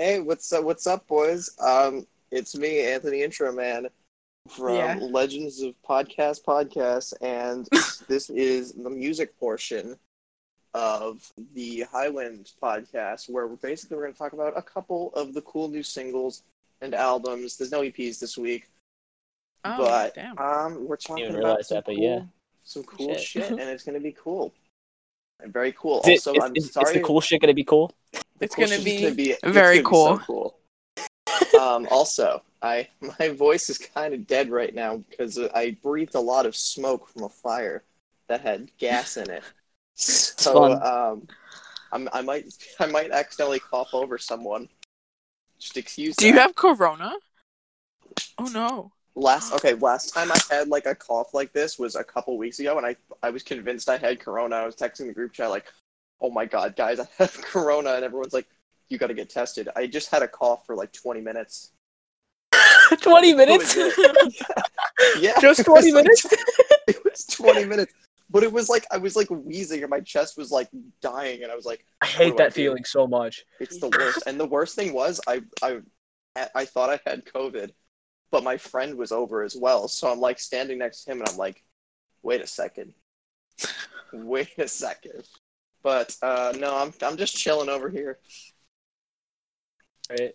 Hey, what's up? What's up, boys? Um, it's me, Anthony Intro Man, from Yeah. Legends of Podcast Podcast, and this is the music portion of the Highwind podcast, where we're basically we're going to talk about a couple of the cool new singles and albums. There's no EPs this week, Oh, but damn. um, we're talking about some that, but cool, yeah. some cool Shit. shit, and it's going to be cool. And very cool. Is, it- also, is- I'm is- is the cool shit gonna be cool? It's gonna be gonna be very gonna be so cool. um, also, I my voice is kind of dead right now because I breathed a lot of smoke from a fire that had gas in it. So um, I'm, I might I might accidentally cough over someone. Just excuse. Do you have corona? Oh no. last okay last time i had like a cough like this was a couple weeks ago and i i was convinced i had corona i was texting the group chat like oh my god guys i have corona and everyone's like you got to get tested i just had a cough for like 20 minutes Twenty minutes. yeah Just it was 20 like- minutes? it was 20 minutes but it was like i was like wheezing and my chest was like dying and i was like I hate do I that feeling so much. It's the worst. and the worst thing was I I I thought I had COVID, but my friend was over as well. So I'm like standing next to him and I'm like, wait a second. Wait a second. But uh no, I'm I'm just chilling over here. Right.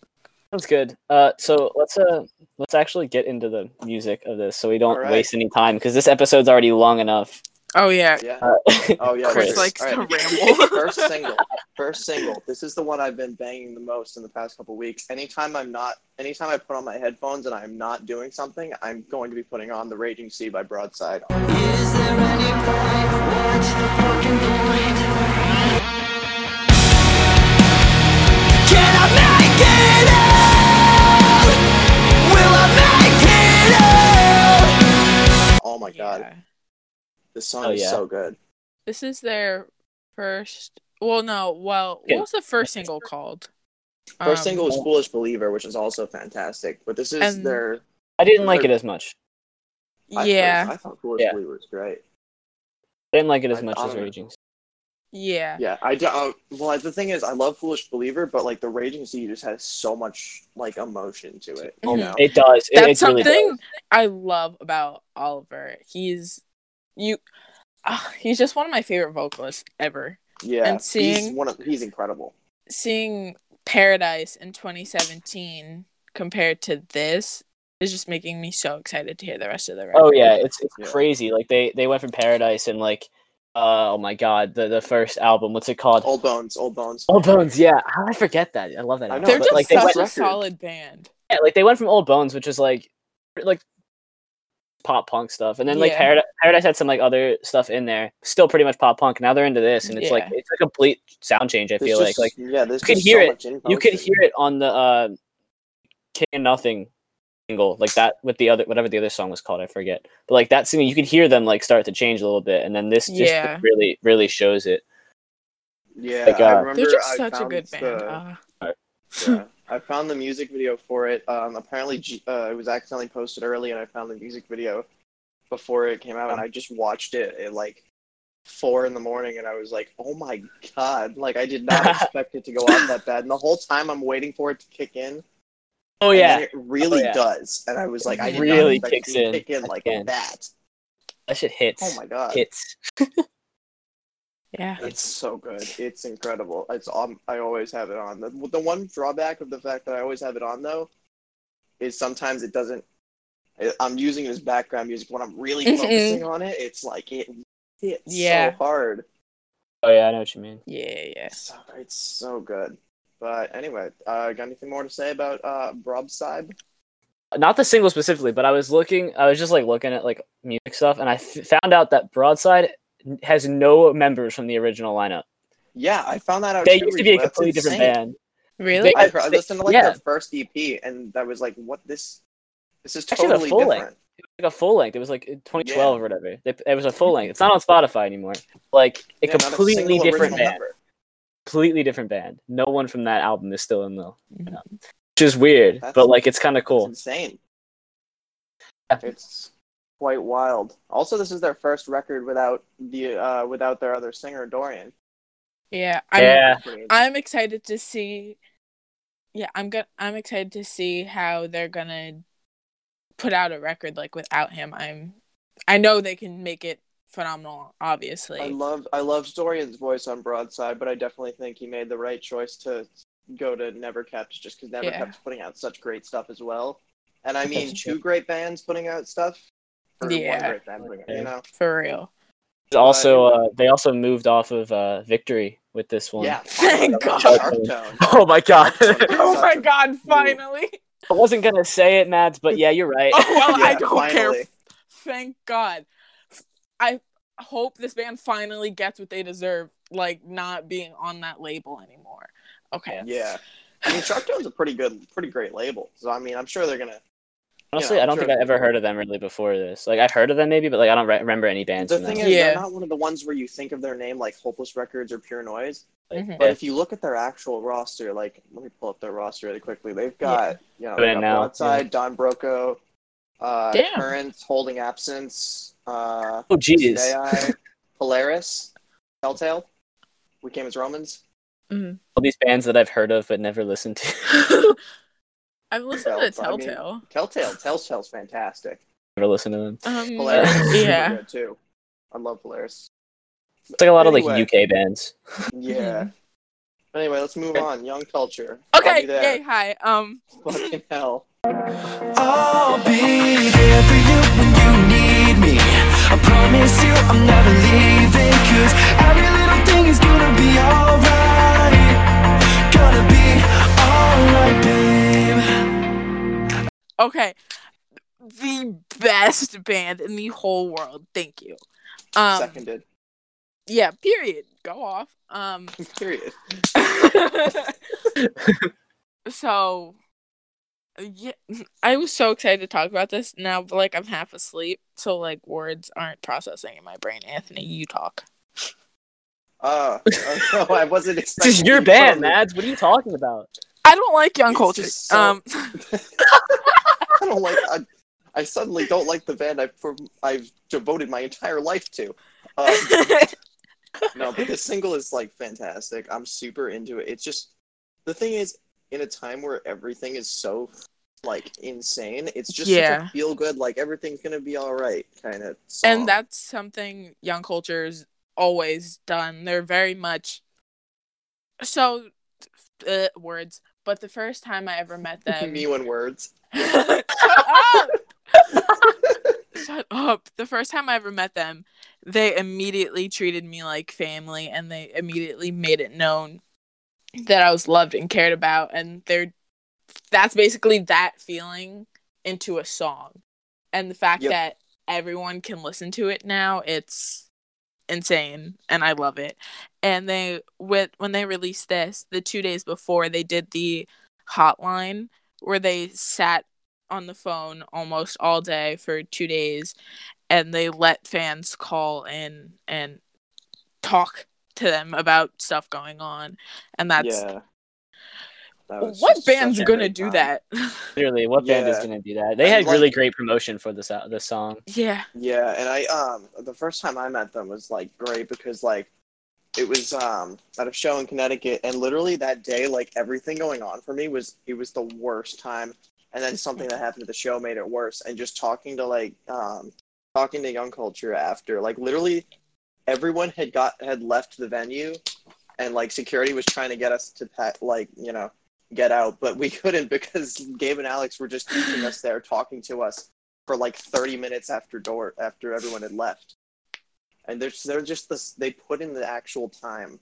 Sounds good. Uh, so let's uh let's actually get into the music of this, so we don't Alright. waste any time because this episode's already long enough. Oh yeah. Yeah. Uh, Oh yeah. Chris this- likes to ramble. First single. First single. This is the one I've been banging the most in the past couple weeks. Anytime I'm not anytime I put on my headphones and I'm not doing something, I'm going to be putting on The Raging Sea by Broadside. Oh my god. This song Oh, is yeah. so good. This is their first. Well, no. Well, Yeah. what was the first single called? First Um, single was Foolish Believer, which is also fantastic. But this is And- their. I didn't like it as much. I Yeah. Thought, I thought Foolish Yeah. Believer was great. I didn't like it as I- much I as don't. Raging. Yeah. Yeah, I do. Uh, well, the thing is, I love Foolish Believer, but like the Raging Sea just has so much like emotion to it. You Mhm. know? It does. It, That's it really does. I love about Oliver. He's you. ah, he's just one of my favorite vocalists ever. Yeah, And seeing- he's one of he's incredible. Seeing Paradise in 2017 compared to this is just making me so excited to hear the rest of the record. Oh yeah, it's it's Yeah. crazy. Like they they went from Paradise and like, uh, oh my god, the the first album. What's it called? Old Bones, Old Bones. Old Bones. Yeah, how did I forget that? I love that. I know, They're but, just like they such went, a record. solid band. yeah, like they went from Old Bones, which was like, like pop punk stuff, and then like Yeah. Paradise, Paradise had some like other stuff in there, still pretty much pop punk. Now they're into this, and it's like it's a complete sound change. I There's feel just- like like yeah, there's you could hear so it. you could hear it on the uh, King of Nothing single, like that with the other whatever the other song was called, I forget. But like that single, you could hear them like start to change a little bit, and then this just Yeah. really really shows it. Yeah, like, I uh, remember They're just I such a good band. the- Ah. yeah. I found the music video for it. Um, apparently, uh, it was accidentally posted early, and I found the music video before it came out, and I just watched it at like four in the morning, and I was like, "Oh my god!" Like I did not expect it to go out that bad, and the whole time I'm waiting for it to kick in. Oh and yeah, it really Oh, yeah. does, and I was like, "I Really not kicks in kick in like the that." that shit hits. Oh my god, hits. Yeah. It's so good. It's incredible. It's on. I always have it on. The, the one drawback of the fact that I always have it on though is sometimes it doesn't. I- I'm using it as background music when I'm really Mhm. focusing on it. It's like it hits Yeah. so hard. Oh yeah, I know what you mean. Yeah. Yeah. It's so, it's so good. But anyway, uh, got anything more to say about uh, Broadside? Not the single specifically, but I was looking. I was just like looking at like music stuff, and I f- found out that Broadside has no members from the original lineup. Yeah, I found that out. They too used to be a recently. That's completely different band. Really? They- I, heard- I listened to like Yeah. their first EP, and I was like, "What this? This is Actually, totally full different." length. Like a full length. It was like 2012 or whatever. They, it was a full length. It's not on Spotify anymore. Like a Yeah, completely single different band. member. Completely different band. No one from that album is still in the, which is weird, That's- but like it's kind of cool. It's insane. It's quite wild. Also, this is their first record without the uh, without their other singer Dorian. Yeah. I'm, Yeah, I'm excited to see yeah, I'm go- I'm excited to see how they're gonna put out a record like without him. I'm I know they can make it phenomenal, obviously. I love I love Dorian's voice on Broadside, but I definitely think he made the right choice to go to Neverkept just because Neverkept's Yeah. putting out such great stuff as well. And I mean, two great bands putting out stuff. Or Yeah. one great band putting out, you know? For real. Also, uh, they also moved off of uh, Victory with this one. Yeah. Thank God. Shark Tone. Oh my god. Oh my god, finally. I wasn't gonna say it, Mads, but yeah, you're right. Oh well, I don't care. Thank God. I hope this band finally gets what they deserve, like not being on that label anymore. Okay. Yeah. I mean, SharpTone's a pretty good, pretty great label. So I mean, I'm sure they're gonna. Honestly, Yeah, I don't sure. think I ever heard of them really before this. Like I've heard of them maybe, but like I don't re- remember any bands The from thing them. is, Yeah. they're not one of the ones where you think of their name like Hopeless Records or Pure Noise. Mhm. But if you look at their actual roster, like let me pull up their roster really quickly. They've got you know Doing they it got now, Broadside, Don Broco, uh, Damn. Currents, Holding Absence, uh, Oh jeez. AI, Polaris, Telltale. We came as Romans. Mhm. All these bands that I've heard of but never listened to. I've listened to Tell- I mean- Telltale. Telltale, Telltale's fantastic. never listened to them. Um, Polaris, is yeah. good too. I love Polaris. It's like a lot of like UK bands. Yeah. But anyway, let's move on. Young culture. Okay. be. Yay. Hi. Um. Fucking hell. Promise you I'm never leaving. Cause every little thing is gonna be alright. Gonna be alright, babe. Okay. The best band in the whole world. Thank you. Um. Seconded. Yeah. Period. Go off. Um. Period. so yeah i was so excited to talk about this now but like i'm half asleep so like words aren't processing in my brain anthony you talk Uh, no, I wasn't This expecting. is your you to band, Mads. What are you talking about? i don't like young It's culture so- um I don't like. I, I suddenly don't like the band I've for, I've devoted my entire life to. Um, no, but this single is like fantastic. I'm super into it. It's just the thing is, in a time where everything is so like insane, it's just Yeah. feel good. Like everything's gonna be all right kind of. And that's something young culture's always done they're very much so uh, words but the first time i ever met them me when words. Shut up! Shut up. The first time I ever met them, they immediately treated me like family and they immediately made it known that I was loved and cared about and they're that's basically that feeling into a song. And the fact Yep. that everyone can listen to it now, it's insane and I love it. And they with when they released this, the 2 days before they did the hotline where they sat on the phone almost all day for two days and they let fans call in and talk to them about stuff going on and that's yeah. That what band's gonna great do time. that Literally, what band is gonna do that? They And, had really great promotion for this uh, this song. yeah Yeah, and I um the first time I met them was like great because like it was um at a show in Connecticut and literally that day like everything going on for me was it was the worst time and then something that happened at the show made it worse and just talking to like um talking to young culture after like literally everyone had got had left the venue and like security was trying to get us to pack like you know get out but we couldn't because Gabe and Alex were just keeping us there talking to us for like 30 minutes after door after everyone had left and they're, they're just this they put in the actual time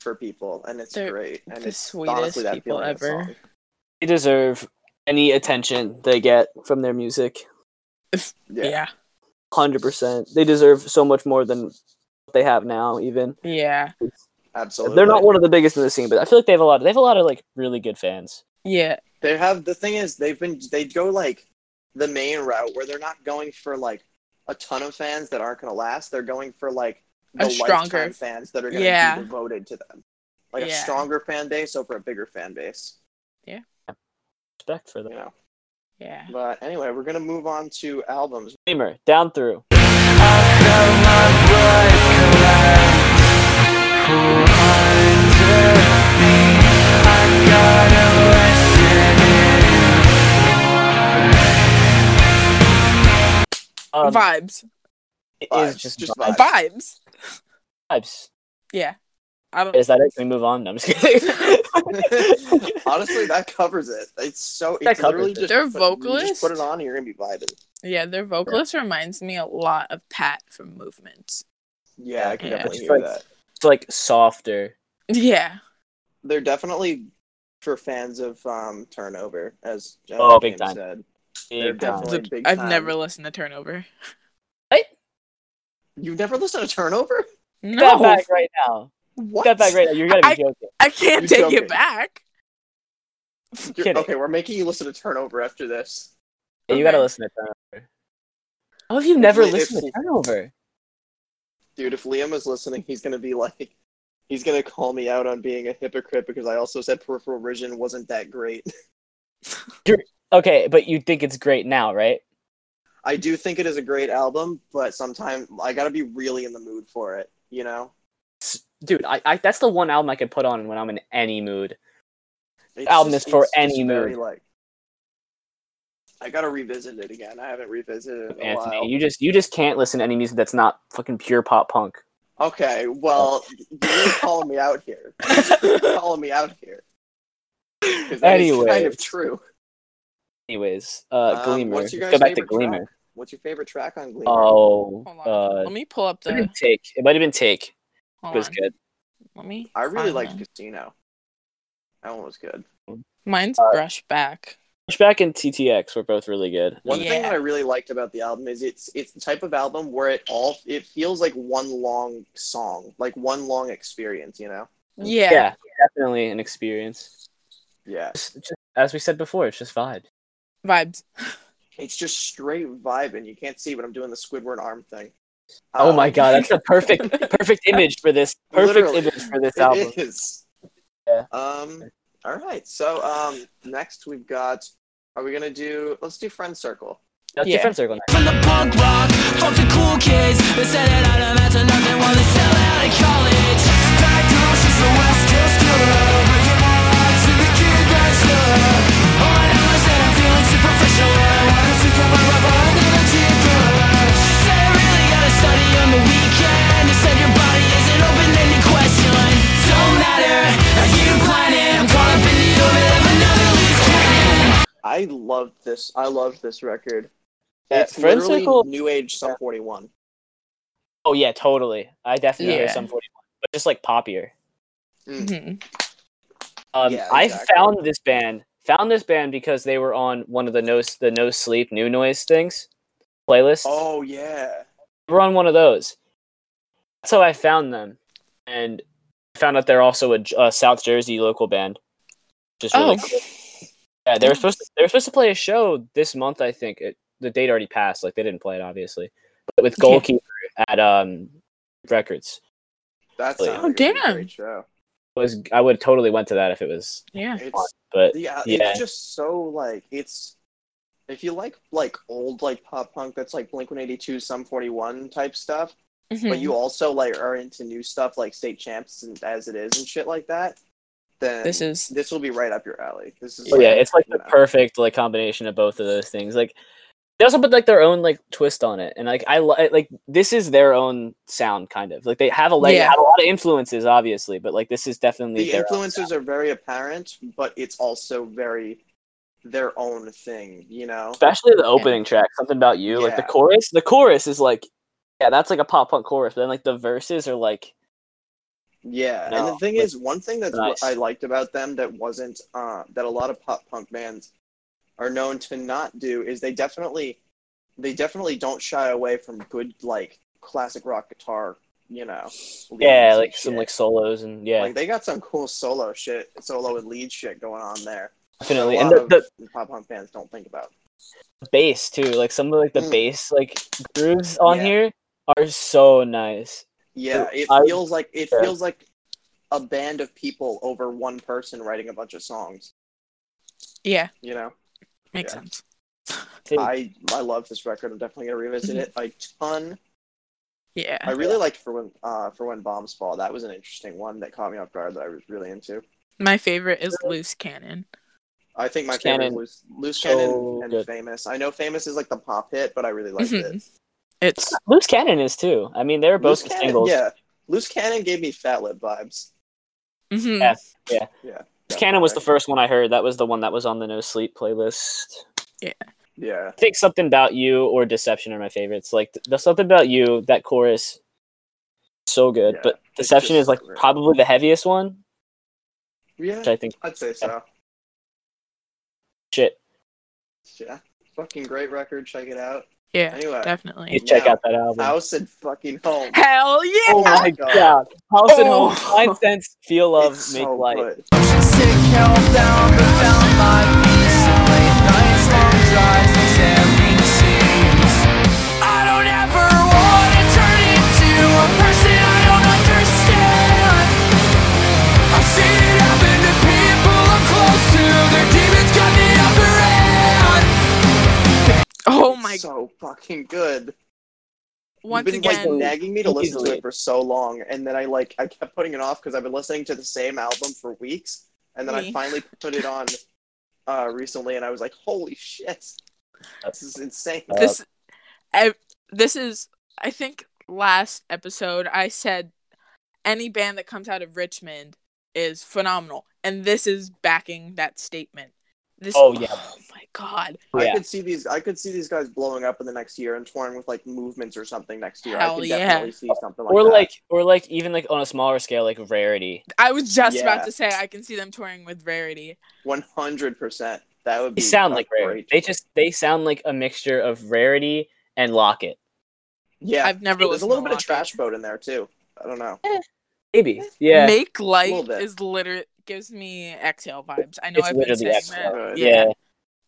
for people and it's They're great and the it's sweetest honestly that people feeling the ever. They deserve any attention they get from their music. yeah yeah, yeah, Hundred percent. They deserve so much more than what they have now. Even Yeah. absolutely they're not one of the biggest in the scene, but I feel like they have a lot. Of, They have a lot of like really good fans. yeah they have the thing is they've been they go like the main route where they're not going for like a ton of fans that aren't going to last they're going for like A the stronger- lifetime fans that are going to Yeah. be devoted to them like a stronger fan base over a bigger fan base Yeah. Respect for you them. know yeah but anyway we're going to move on to albums Gleemer down through. Um, vibes. It is vibes. just, just vibes. vibes. Vibes. Yeah. I don't... Is that it? Can we move on? No, I'm just kidding. Honestly, that covers it. It's so that it's literally it. just their vocalist. Just put it on, and you're gonna be vibing. Yeah, their vocalist yeah. reminds me a lot of Pat from Movement. Yeah, I can yeah. definitely hear like, that it's like softer. Yeah. They're definitely for fans of um, Turnover, as uh, Oh, big James time. said. Big time. definitely The- big I've time. never listened to Turnover. You've never listened to Turnover? That No, back right now. What? That back right now. You're gonna be I- joking. I can't You're take joking. it back. You're- okay, we're making you listen to Turnover after this. You gotta listen to Turnover. How have you never If- listened to if- Turnover? Dude, if Liam is listening, he's gonna be like, he's gonna call me out on being a hypocrite because I also said Peripheral Vision wasn't that great. Okay, but you think it's great now, right? I do think it is a great album, but sometimes I gotta be really in the mood for it. You know, Dude, I, I that's the one album I could put on when I'm in any mood. It's Album is for any mood. like, I gotta revisit it again. I haven't revisited it in a while. Anthony, you just you just can't listen to any music that's not fucking pure pop punk. Okay, well, you're calling me out here. You're calling me out here. 'Cause that is kind of true. Anyways, uh, Um, Gleemer. what's your Let's go back to favorite Gleemer. track? What's your favorite track on Gleemer? Oh, Hold on. uh, Let me pull up it might have the. been Take. It might have been Take. It was on. good. Let me. I really find liked them. Casino. That one was good. Mine's uh, Brush Back. Pushback and TTX were both really good. One thing that I really liked about the album is it's it's the type of album where it all it feels like one long song, like one long experience. You know? Yeah. Yeah, definitely an experience. Yeah. Just, just, as we said before, it's just vibe. Vibes. It's just straight vibe, and you can't see, but I'm doing the Squidward arm thing. Oh my Um, god, that's the perfect perfect image for this. Perfect Literally. image for this album. is. Yeah. Um. All right. So um, next we've got. Are we gonna do? Let's do friend circle. That's Yeah. different circle next. From the punk rock, fuck the cool kids They said that I'd amount to nothing while they sell out in college Diagnosis, the West Coast killer Breaking my heart to the kid that's love I loved this. I loved this record. It's Friend literally Circle- new age Sum 41. Oh yeah, totally. I definitely hear Yeah. Sum 41, but just like poppier. hmm Um, Yeah, I exactly. found this band. Found this band because they were on one of the no the no sleep new noise things playlist. Oh yeah. They were on one of those. That's how I found them, and I found out they're also a South Jersey local band. Just really Oh. cool. Yeah, they were supposed to, they were supposed to play a show this month. I think it, the date already passed. Like they didn't play it, obviously, but with Yeah. Goalkeeper at um Records That's Oh, like a damn. great show. was I would totally went to that if it was Yeah. It's but yeah, yeah. it's just so like it's if you like like old like pop punk that's like Blink 182, Sum 41 type stuff, but Mhm. you also like are into new stuff like State Champs and as it is and shit like that, then This is this will be right up your alley. This is Oh, yeah, it's like the know. perfect like combination of both of those things. Like they also put like their own like twist on it, and like I li- like this is their own sound kind of like they have a like Yeah. have a lot of influences obviously, but like this is definitely the their own influences are very apparent, but it's also very their own thing, you know. especially the opening track, something about you. Like the chorus, the chorus is like yeah, that's like a pop punk chorus, but then like the verses are like Yeah, and the thing is, one thing that Nice. I liked about them that wasn't uh, that a lot of pop punk bands are known to not do is they definitely they definitely don't shy away from good like classic rock guitar, you know. yeah, like some shit. like solos and yeah, like they got some cool solo shit, solo and lead shit going on there. definitely. And the, the pop punk fans don't think about. bass too, like some of like the Mm. bass like grooves on Yeah. here are so nice. Yeah, it I- feels like it yeah. feels like a band of people over one person writing a bunch of songs. yeah, You know. makes Yeah. sense. I I love this record. I'm definitely gonna revisit it a ton. Yeah. I really liked for when uh for when bombs fall. That was an interesting one that caught me off guard that I was really into. My favorite is Loose Cannon. I think my Loose favorite Cannon, was Loose so Cannon and good. Famous. I know Famous is like the pop hit, but I really liked it. It's Loose Cannon is too. I mean, they're both Loose Cannon, singles. Yeah, Loose Cannon gave me Fat Lip vibes. mhm. Yeah. Yeah, Loose Cannon was the first one I heard. That was the one that was on the No Sleep playlist. Yeah, I think something about you or Deception are my favorites. Like the something about you, that chorus, so good. Yeah, but Deception is like great. probably the heaviest one, yeah. which I think I'd say so. shit. Yeah, fucking great record. Check it out. Yeah, Anyway, definitely. You check now, out that album. House and fucking home. Hell yeah! oh my oh my God. god, House and Oh. Home, Find Sense, Feel Love, It's Make so Light. good. Sick, held down, but found my peace late nights, long drives, my! so fucking good. Once You've been like again, nagging me to listen to it for so long, and then I like I kept putting it off because I've been listening to the same album for weeks, and then I finally put it on uh recently, and I was like, holy shit, this is insane. Uh, this, I, this is. I think last episode I said any band that comes out of Richmond is phenomenal, and this is backing that statement. This. Oh, yeah. Oh my god. I Yeah. could see these. I could see these guys blowing up in the next year and touring with like movements or something next year. I Hell could yeah. definitely see something like or that. like, or like, even like on a smaller scale, like Rarity. I was just Yeah. about to say I can see them touring with Rarity. one hundred percent. That would be. They sound like Rarity. great They just they sound like a mixture of Rarity and Locket. yeah. I've never There's a little to bit of trash boat in there too. I don't know. Eh, maybe, yeah. Make little light is literally gives me exhale vibes. I know It's I've been saying Exhale. that. Yeah. yeah.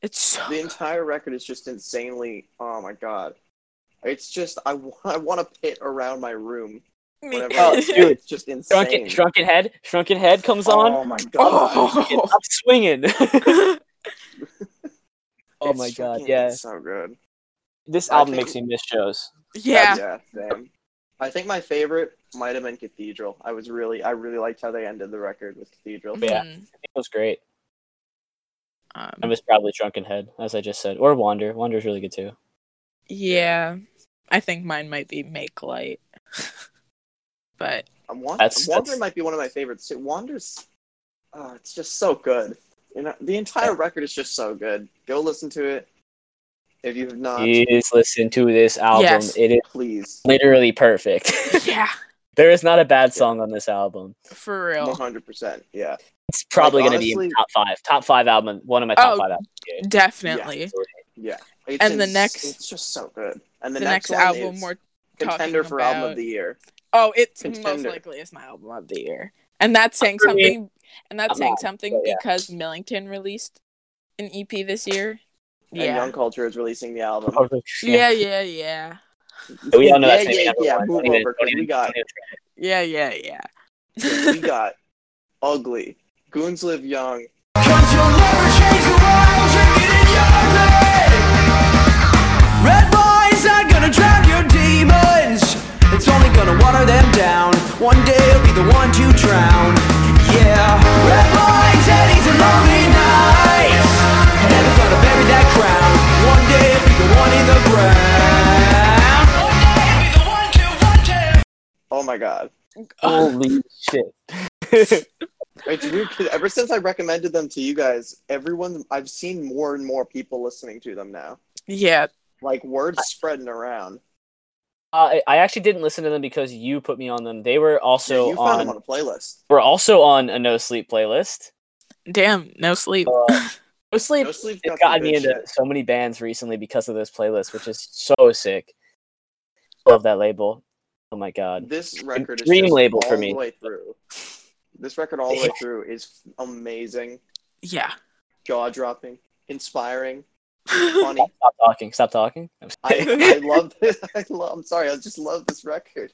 It's so The entire record is just insanely. Oh my god. It's just I, wa- I want to pit around my room whenever Oh, I listen. dude. it's just insane. Shrunken, Shrunken Head, Shrunken Head comes oh on. Oh my god. oh. I'm swinging. oh my god, yeah. so good. This album think- makes me miss shows. yeah. yeah, same. I think my favorite might have been Cathedral. I was really, I really liked how they ended the record with Cathedral. Yeah. Mhm. It was great. Um, I was probably Shrunken Head, as I just said, or Wander. Wander's really good too. yeah. I think mine might be Make Light. but Wan- That's- Wander that's- might be one of my favorites too. Wander's, uh, it's just so good. You know, the entire record is just so good. Go listen to it if you have not. Please listen to this album. Yes. It is Please, literally perfect. yeah, there is not a bad song on this album. for real. hundred percent. Yeah, It's probably Like, going to be in top five. Top five album. One of my top Oh, five albums. Definitely. yeah. It's And the next- it's just so good. And the, The, next, one album is we're contender talking for album of the year. Oh, it's most likely is my album of the year. And that's saying something and that's I'm saying not, something yeah. because Millington released an EP this year. And Yeah. Young Culture is releasing the album. yeah, yeah, yeah. We all know yeah, that's yeah, yeah. one. Move Don't even- over, don't 'cause we got don't even try. Yeah, yeah, yeah. we got ugly. Goons live young. Cause you'll never change the world, drink it in your blood. Red boys are gonna drown your demons. It's only gonna water them down. One day you'll be the one to drown. Yeah, red boys, Eddie's and lonely nights. Never gonna bury that crown. One day you'll be the one in the ground. Oh my god. Holy shit. It's weird 'cause ever since I recommended them to you guys, everyone I've seen more and more people listening to them now. Yeah. Like word spreading around. Uh, I- I actually didn't listen to them because you put me on them. They were Yeah, also you found on. them on a playlist. Were also on a no sleep playlist. Damn, no sleep. Uh, no sleep. No Sleep It's got gotten me into shit. so many bands recently because of this playlist, which is so sick. Love that label. Oh my god. This record is dream just label all for the way through. This record all the way through is amazing, yeah. jaw dropping, inspiring, funny. Stop talking. Stop talking. I'm I, sorry. I love this. I love, I'm sorry, I just love this record.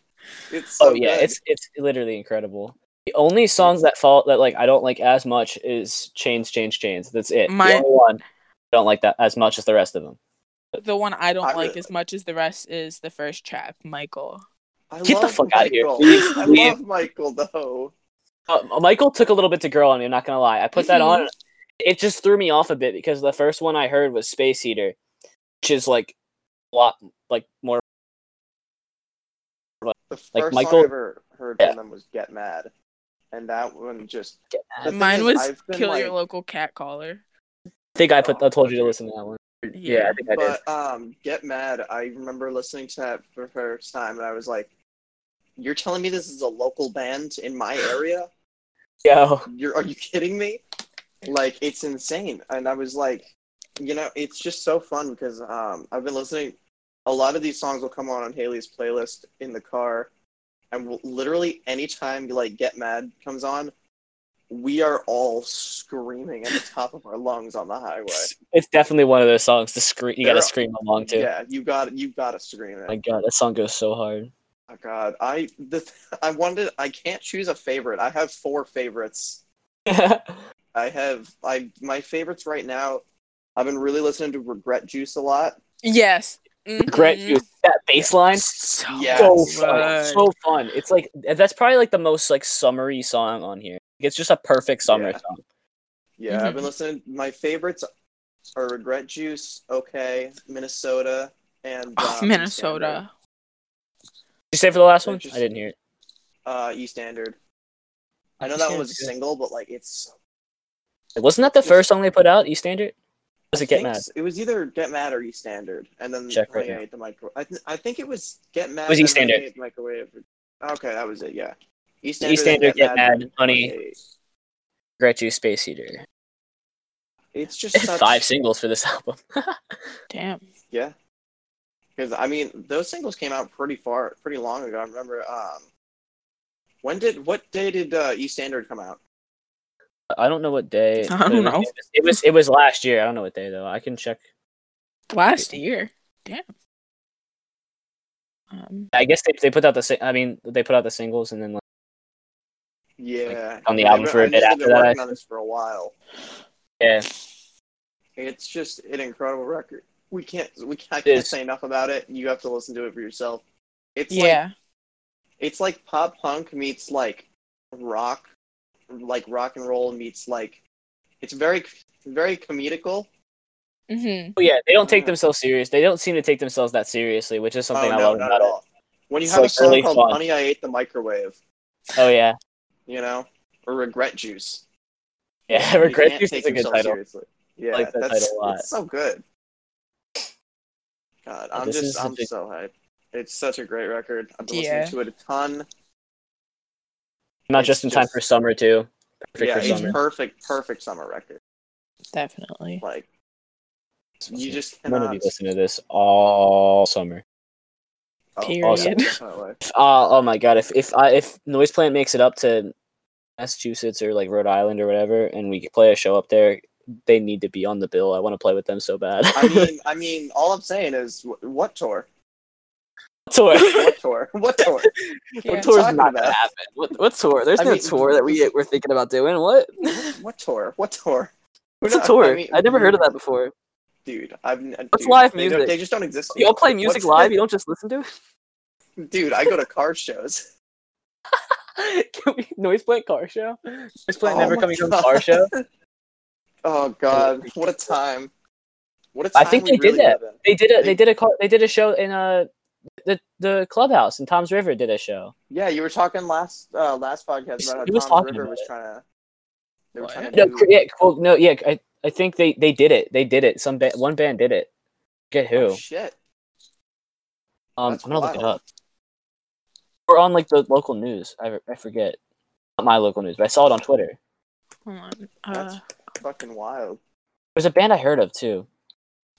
It's oh, so oh yeah, good. it's it's literally incredible. The only songs that fall that like I don't like as much is Chains, Chains, Chains. That's it. My- The only one I don't like that as much as the rest of them. the one I don't I like really- as much as the rest is the first track, Michael. I Get the love out of here, please, I please. love Michael though. Uh, Michael took a little bit to grow on me. I'm not gonna lie. I put that on. It just threw me off a bit because the first one I heard was Space Heater, which is like a lot like more The first Like song Michael- I ever heard Yeah. from them was "Get Mad," and that one just Get The mad. Mine was I've been, kill your local cat caller. I think I put I told you to listen to that one. Yeah, I think I did. But um, "Get Mad," I remember listening to that for the first time, and I was like, "You're telling me this is a local band in my area? Yo, You're are you kidding me? Like it's insane." And I was like, you know, it's just so fun because um, I've been listening. A lot of these songs will come on on Haley's playlist in the car, and we'll, literally anytime like "Get Mad" comes on, we are all screaming at the top of our lungs on the highway. it's, definitely one of those songs to scream. You gotta scream along to. Yeah, you got you got to scream it. My God, that song goes so hard. Oh God, I the I wanted I can't choose a favorite. I have four favorites. I have I my favorites right now. I've been really listening to Regret Juice a lot. Yes. Regret Mhm. you. That bass line, So Yeah. so fun, good. so fun. It's like that's probably like the most like summery song on here. It's just a perfect summer Yeah. song. Yeah, I've Mhm. been listening. My favorites are Regret Juice, Okay, Minnesota, and Oh, um, Minnesota. Did you say for the last one? just- I didn't hear it. Uh, E Standard. I know that one was a single, but like it's. Wasn't that the first song they put out? E Standard. Was I it Get Mad? s- It was either Get Mad or E Standard, and then Check right I now. The Micro. I, th- I think it was Get Mad. was E and Honey, Standard. I Ate the Microwave. Okay, that was it. Yeah. E E Standard, Standard, and Get Mad, then Honey. I Regret You, Space Heater. It's just such, Five singles for this album. Damn. Yeah. Because I mean, those singles came out pretty far, pretty long ago. I remember. Um, when did what day did uh, E Standard come out? I don't know what day. I don't it was- know. It was, it was it was last year. I don't know what day though. I can check. Last year. Damn. Um, I guess they, they put out the I mean they put out the singles and then like, Yeah, on the album for a I know bit they've after been that, working on this for a while. yeah. It's just an incredible record. We can't, we I can't is. say enough about it. You have to listen to it for yourself. It's like yeah. it's like pop punk meets like rock, like rock and roll meets like. It's very, very comedical. hmm Oh yeah, they don't take Yeah. themselves serious. They don't seem to take themselves that seriously, which is something oh, I no, love not about at it. When you It's, have like, a song really called fun. "Honey, I Ate the Microwave," Oh yeah, you know, or "Regret Juice," yeah. you Regret Juice is a good title. seriously. Yeah, like that that's title a lot. it's so good. God, I'm This just I'm such a- so hyped. It's such a great record. I've been Yeah. listening to it a ton. Not It's just in time for summer too. Perfect yeah, for it's summer. perfect, perfect summer record. Definitely. Like you just I'm gonna be listening to this all summer. Oh, Period. awesome. Uh, oh my god, if if I if Noise Plant makes it up to Massachusetts or like Rhode Island or whatever, and we could play a show up there, they need to be on the bill. I want to play with them so bad. I mean, I mean, all I'm saying is, what tour? tour. What tour? What tour? Yeah. What tour's talking not about? gonna happen. What what tour? There's I no mean- tour that we we're thinking about doing. What? What tour? What tour? We're What's a tour? I mean, I never heard of that mm. before. dude. I've n- What's dude, live they music? They just don't exist. Y'all play music What's- live. You don't just listen to it. Dude, I go to car shows. Can we noise plant car show? Noise plant Oh never my coming from God. car show. Oh God, what a time! What a time I think we they did really that. live. They did a They- they did a they did a show in uh the the clubhouse in Toms River did a show. Yeah, you were talking last uh, last podcast about how He was Tom talking River was trying to. They were What? trying to No, do- yeah, well, no, yeah. I, I think they they did it. They did it. Some ba- one band did it. Get who? Oh, shit. um, that's I'm gonna look it wild. up. Or on like the local news. I I forget. Not my local news, but I saw it on Twitter. Hold on. That's Uh, fucking wild. There's a band I heard of too.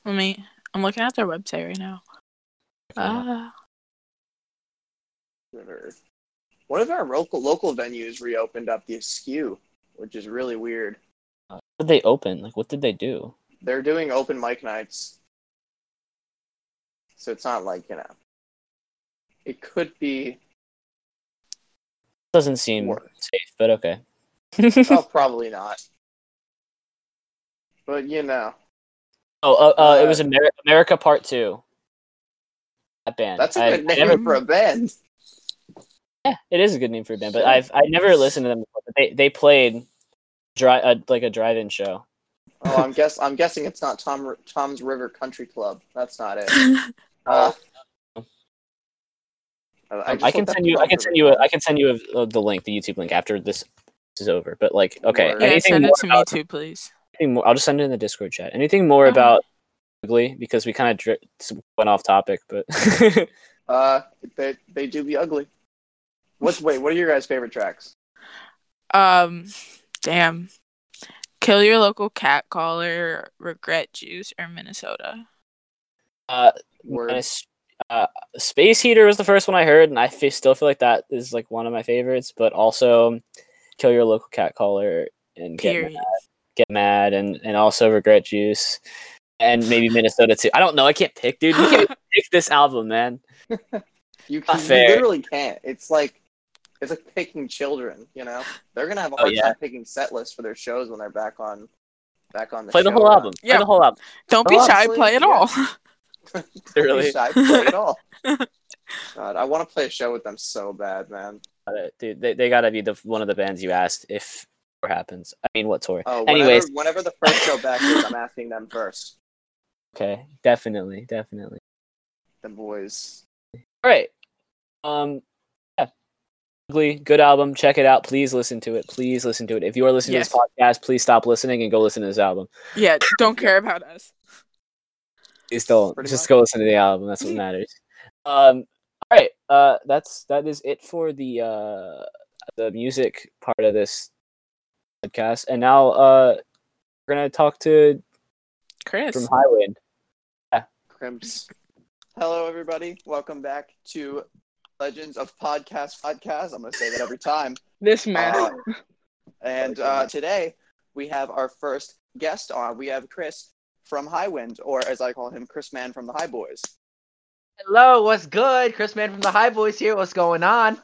let me. I'm looking at their website right now. Uh, One of our local local venues reopened up the Askew, which is really weird. what did they open? Like, what did they do? They're doing open mic nights, so it's not like you know. It could be. Doesn't seem Work. safe, but okay. Oh, probably not. But you know, Oh, uh, uh, it Uh, was Amer- America Part Two. That band. that's a good I name never- for a band. yeah, it is a good name for a band, but Shit. I've I never listened to them. Before, but they they played dry uh, like a drive-in show. Oh, I'm guess I'm guessing it's not Tom Toms River Country Club. That's not it. Oh. Uh, I, Um, I can send you. I can send you. A, I can send you a, uh, the link, the YouTube link after this is over. But like, okay, Yeah, anything send it to me too, please. Anything more? I'll just send it in the Discord chat. Anything more Okay. about ugly because we kind of dri- went off topic, but Uh, they they do be ugly. What's wait? What are your guys' favorite tracks? Um, damn. Kill your local cat caller, regret juice, or Minnesota. uh, Word. and uh, Space Heater was the first one I heard, and I still feel like that is like one of my favorites. But also, kill your local cat caller and get mad, get mad, and and also regret juice, and maybe Minnesota too. I don't know. I can't pick, dude. You can't pick this album, man. You, can, you literally can't. It's like it's like picking children. You know, they're gonna have a Oh, hard yeah. time picking set lists for their shows when they're back on back on the Play the whole run. album. Play Yeah. the whole album. Don't be Oh, shy, play it yeah. all. Don't be Really? shy, play it all. God, I want to play a show with them so bad, man. Dude, they, they gotta be the one of the bands you asked if tour happens. I mean, what tour? Oh, whenever, Anyways, whenever the first show back is, I'm asking them first. okay, definitely, definitely. The boys. All right. Um, yeah, ugly, good album. Check it out. Please listen to it. Please listen to it. If you are listening Yes. to this podcast, please stop listening and go listen to this album. yeah, don't care about us. Please don't. Pretty Just much. go listen to the album. That's what matters. Um, all right. Uh, that's that is it for the uh the music part of this podcast. And now uh, we're gonna talk to Chris. from Highwind. Yeah. Crimps. Hello, everybody. Welcome back to Legends of Podcast Podcast. I'm going to say that every time. This Uh, and uh, today we have our first guest on. We have Chris from Highwind, or as I call him, Chris Man from the High Boys. Hello, what's good? Chris Man from the High Boys here. What's going on?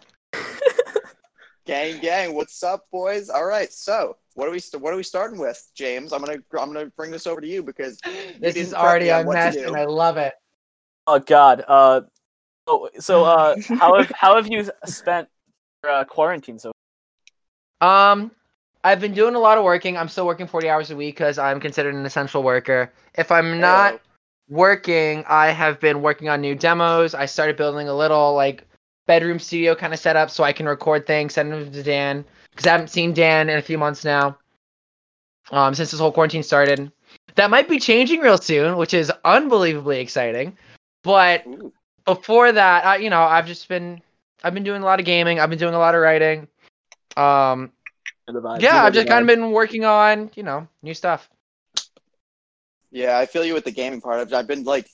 Gang, gang, what's up, boys? All right, so what are we st- what are we starting with, James? I'm gonna I'm gonna bring this over to you because This is already me on what to unmatched, and I love it. Oh God. Uh, so so uh, how have how have you spent your uh, quarantine so? Um, I've been doing a lot of working. I'm still working 40 hours a week because I'm considered an essential worker. If I'm not Heyo. working, I have been working on new demos. I started building a little like bedroom studio kind of set up so I can record things, send them to Dan because I haven't seen Dan in a few months now. Um, since this whole quarantine started, that might be changing real soon, which is unbelievably exciting. But Ooh, before that, I, you know, I've just been I've been doing a lot of gaming. I've been doing a lot of writing. Um, yeah, I've just kind of been working on you know new stuff. yeah, I feel you with the gaming part. I've, I've been like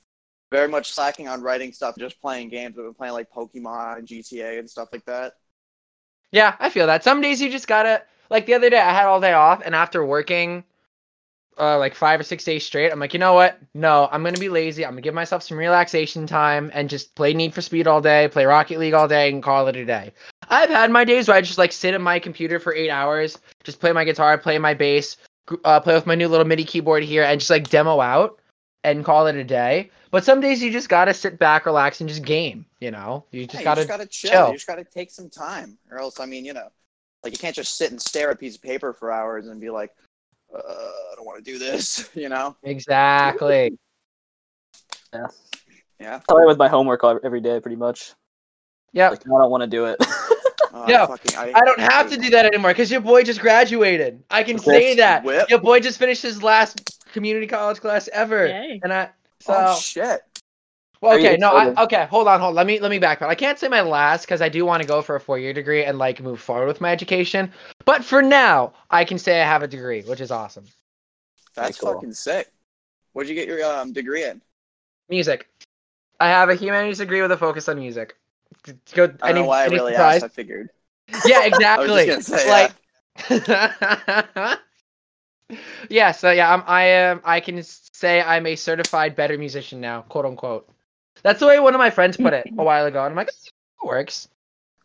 very much slacking on writing stuff, just playing games. I've been playing like Pokemon and GTA and stuff like that. Yeah, I feel that. Some days you just gotta like the other day I had all day off and after working uh like five or six days straight, I'm like, you know what? No, I'm gonna be lazy. I'm gonna give myself some relaxation time and just play Need for Speed all day, play Rocket League all day, and call it a day. I've had my days where I just like sit at my computer for eight hours, just play my guitar, play my bass, uh, play with my new little MIDI keyboard here, and just like demo out and call it a day. But some days you just gotta sit back, relax, and just game. You know, you just Yeah, gotta. you just gotta chill. chill. You just gotta take some time, or else, I mean, you know, like you can't just sit and stare at a piece of paper for hours and be like, uh, I don't want to do this. You know? Exactly. Yeah. Yeah. Play with my homework every day, pretty much. Yeah. Like I don't want to do it. Uh, Yeah, fucking- I don't have to do that anymore because your boy just graduated. I can say that. Whip. Your boy just finished his last community college class ever. Yay. And I so Oh shit! well, okay, no, I, okay, hold on, hold. Let me let me back up. I can't say my last because I do want to go for a four year degree and like move forward with my education. But for now, I can say I have a degree, which is awesome. That's cool. fucking sick. Where'd you get your um degree in? Music. I have a humanities degree with a focus on music. Go, I don't any, know why I really surprise? asked. I figured. Yeah, I was exactly. just say, like yeah so yeah I'm, i am i can say i'm a certified better musician now quote unquote that's the way one of my friends put it a while ago and i'm like it works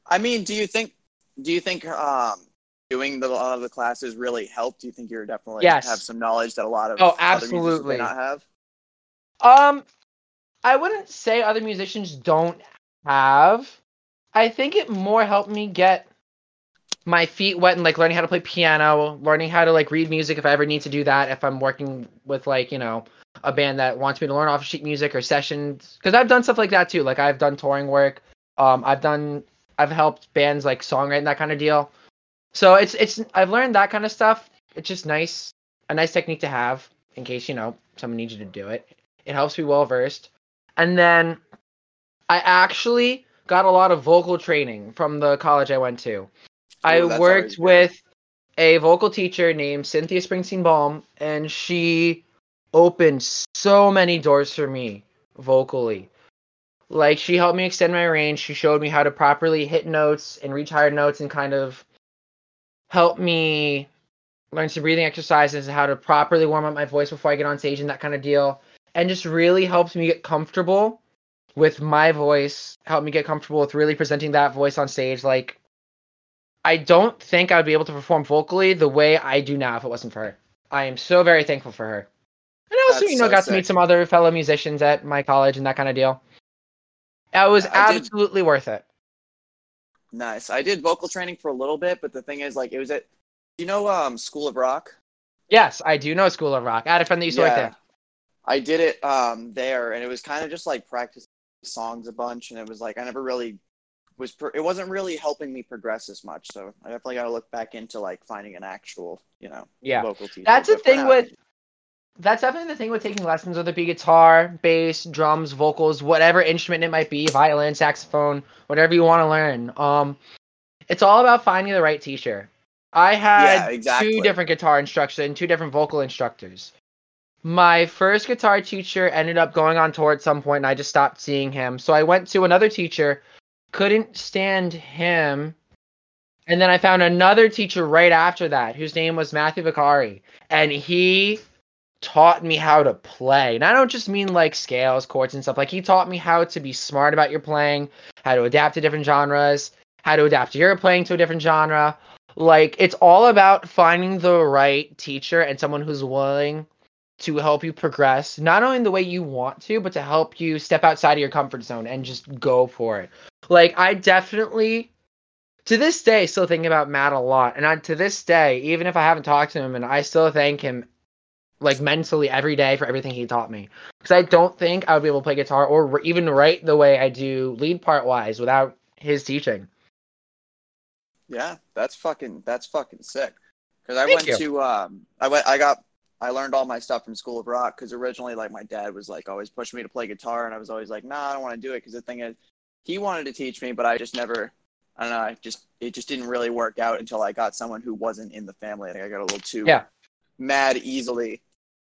I mean, do you think? Do you think um doing the, a lot of the classes really helped? Do you think you're definitely Yes. have some knowledge that a lot of Oh, other musicians absolutely. not have? um i wouldn't say other musicians don't have i think it more helped me get my feet wet and like learning how to play piano learning how to like read music if i ever need to do that if i'm working with like you know a band that wants me to learn off sheet music or sessions because i've done stuff like that too like i've done touring work Um, I've done, I've helped bands like songwriting that kind of deal. So it's it's I've learned that kind of stuff. It's just nice, a nice technique to have in case you know someone needs you to do it. It helps be well versed. And then I actually got a lot of vocal training from the college I went to. I Ooh, worked with a vocal teacher named Cynthia Springsteen Baum, and she opened so many doors for me vocally. Like she helped me extend my range. She showed me how to properly hit notes and reach higher notes and kind of help me learn some breathing exercises and how to properly warm up my voice before I get on stage and that kind of deal. And just really helped me get comfortable with my voice, helped me get comfortable with really presenting that voice on stage. Like I don't think I would be able to perform vocally the way I do now if it wasn't for her. I am so very thankful for her. And also, That's you know, so got to meet some other fellow musicians at my college and that kind of deal. It was I did- absolutely worth it. Nice. I did vocal training for a little bit, but the thing is, like, it was at, you know, um, School of Rock. Yes, I do know School of Rock. I had a friend that used to work there. I did it um there, and it was kind of just like practicing songs a bunch, and it was like I never really was. Pro- it wasn't really helping me progress as much. So I definitely got to look back into like finding an actual, you know, Yeah. vocal teacher. That's the thing now- with that's definitely the thing with taking lessons, whether it be guitar, bass, drums, vocals, whatever instrument it might be, violin, saxophone, whatever you want to learn. Um, it's all about finding the right teacher. I had Yeah, exactly. two different guitar instructors and two different vocal instructors. My first guitar teacher ended up going on tour at some point, and I just stopped seeing him. So I went to another teacher, couldn't stand him, and then I found another teacher right after that, whose name was Matthew Vicari, and he taught me how to play. And I don't just mean like scales, chords, and stuff. Like he taught me how to be smart about your playing, how to adapt to different genres, how to adapt your playing to a different genre. Like it's all about finding the right teacher and someone who's willing to help you progress, not only in the way you want to, but to help you step outside of your comfort zone and just go for it. Like I definitely to this day still think about Matt a lot. And I, to this day, even if I haven't talked to him and I still thank him like mentally every day for everything he taught me. Because I don't think I would be able to play guitar or even write the way I do lead part wise without his teaching. Yeah, that's fucking that's fucking sick. Because I Thank went you. to um, I went I got I learned all my stuff from School of Rock. Because originally, like my dad was like always pushing me to play guitar, and I was always like, nah, I don't want to do it. Because the thing is, he wanted to teach me, but I just never. I don't know. I just it just didn't really work out until I got someone who wasn't in the family. I think I got a little too Yeah. mad easily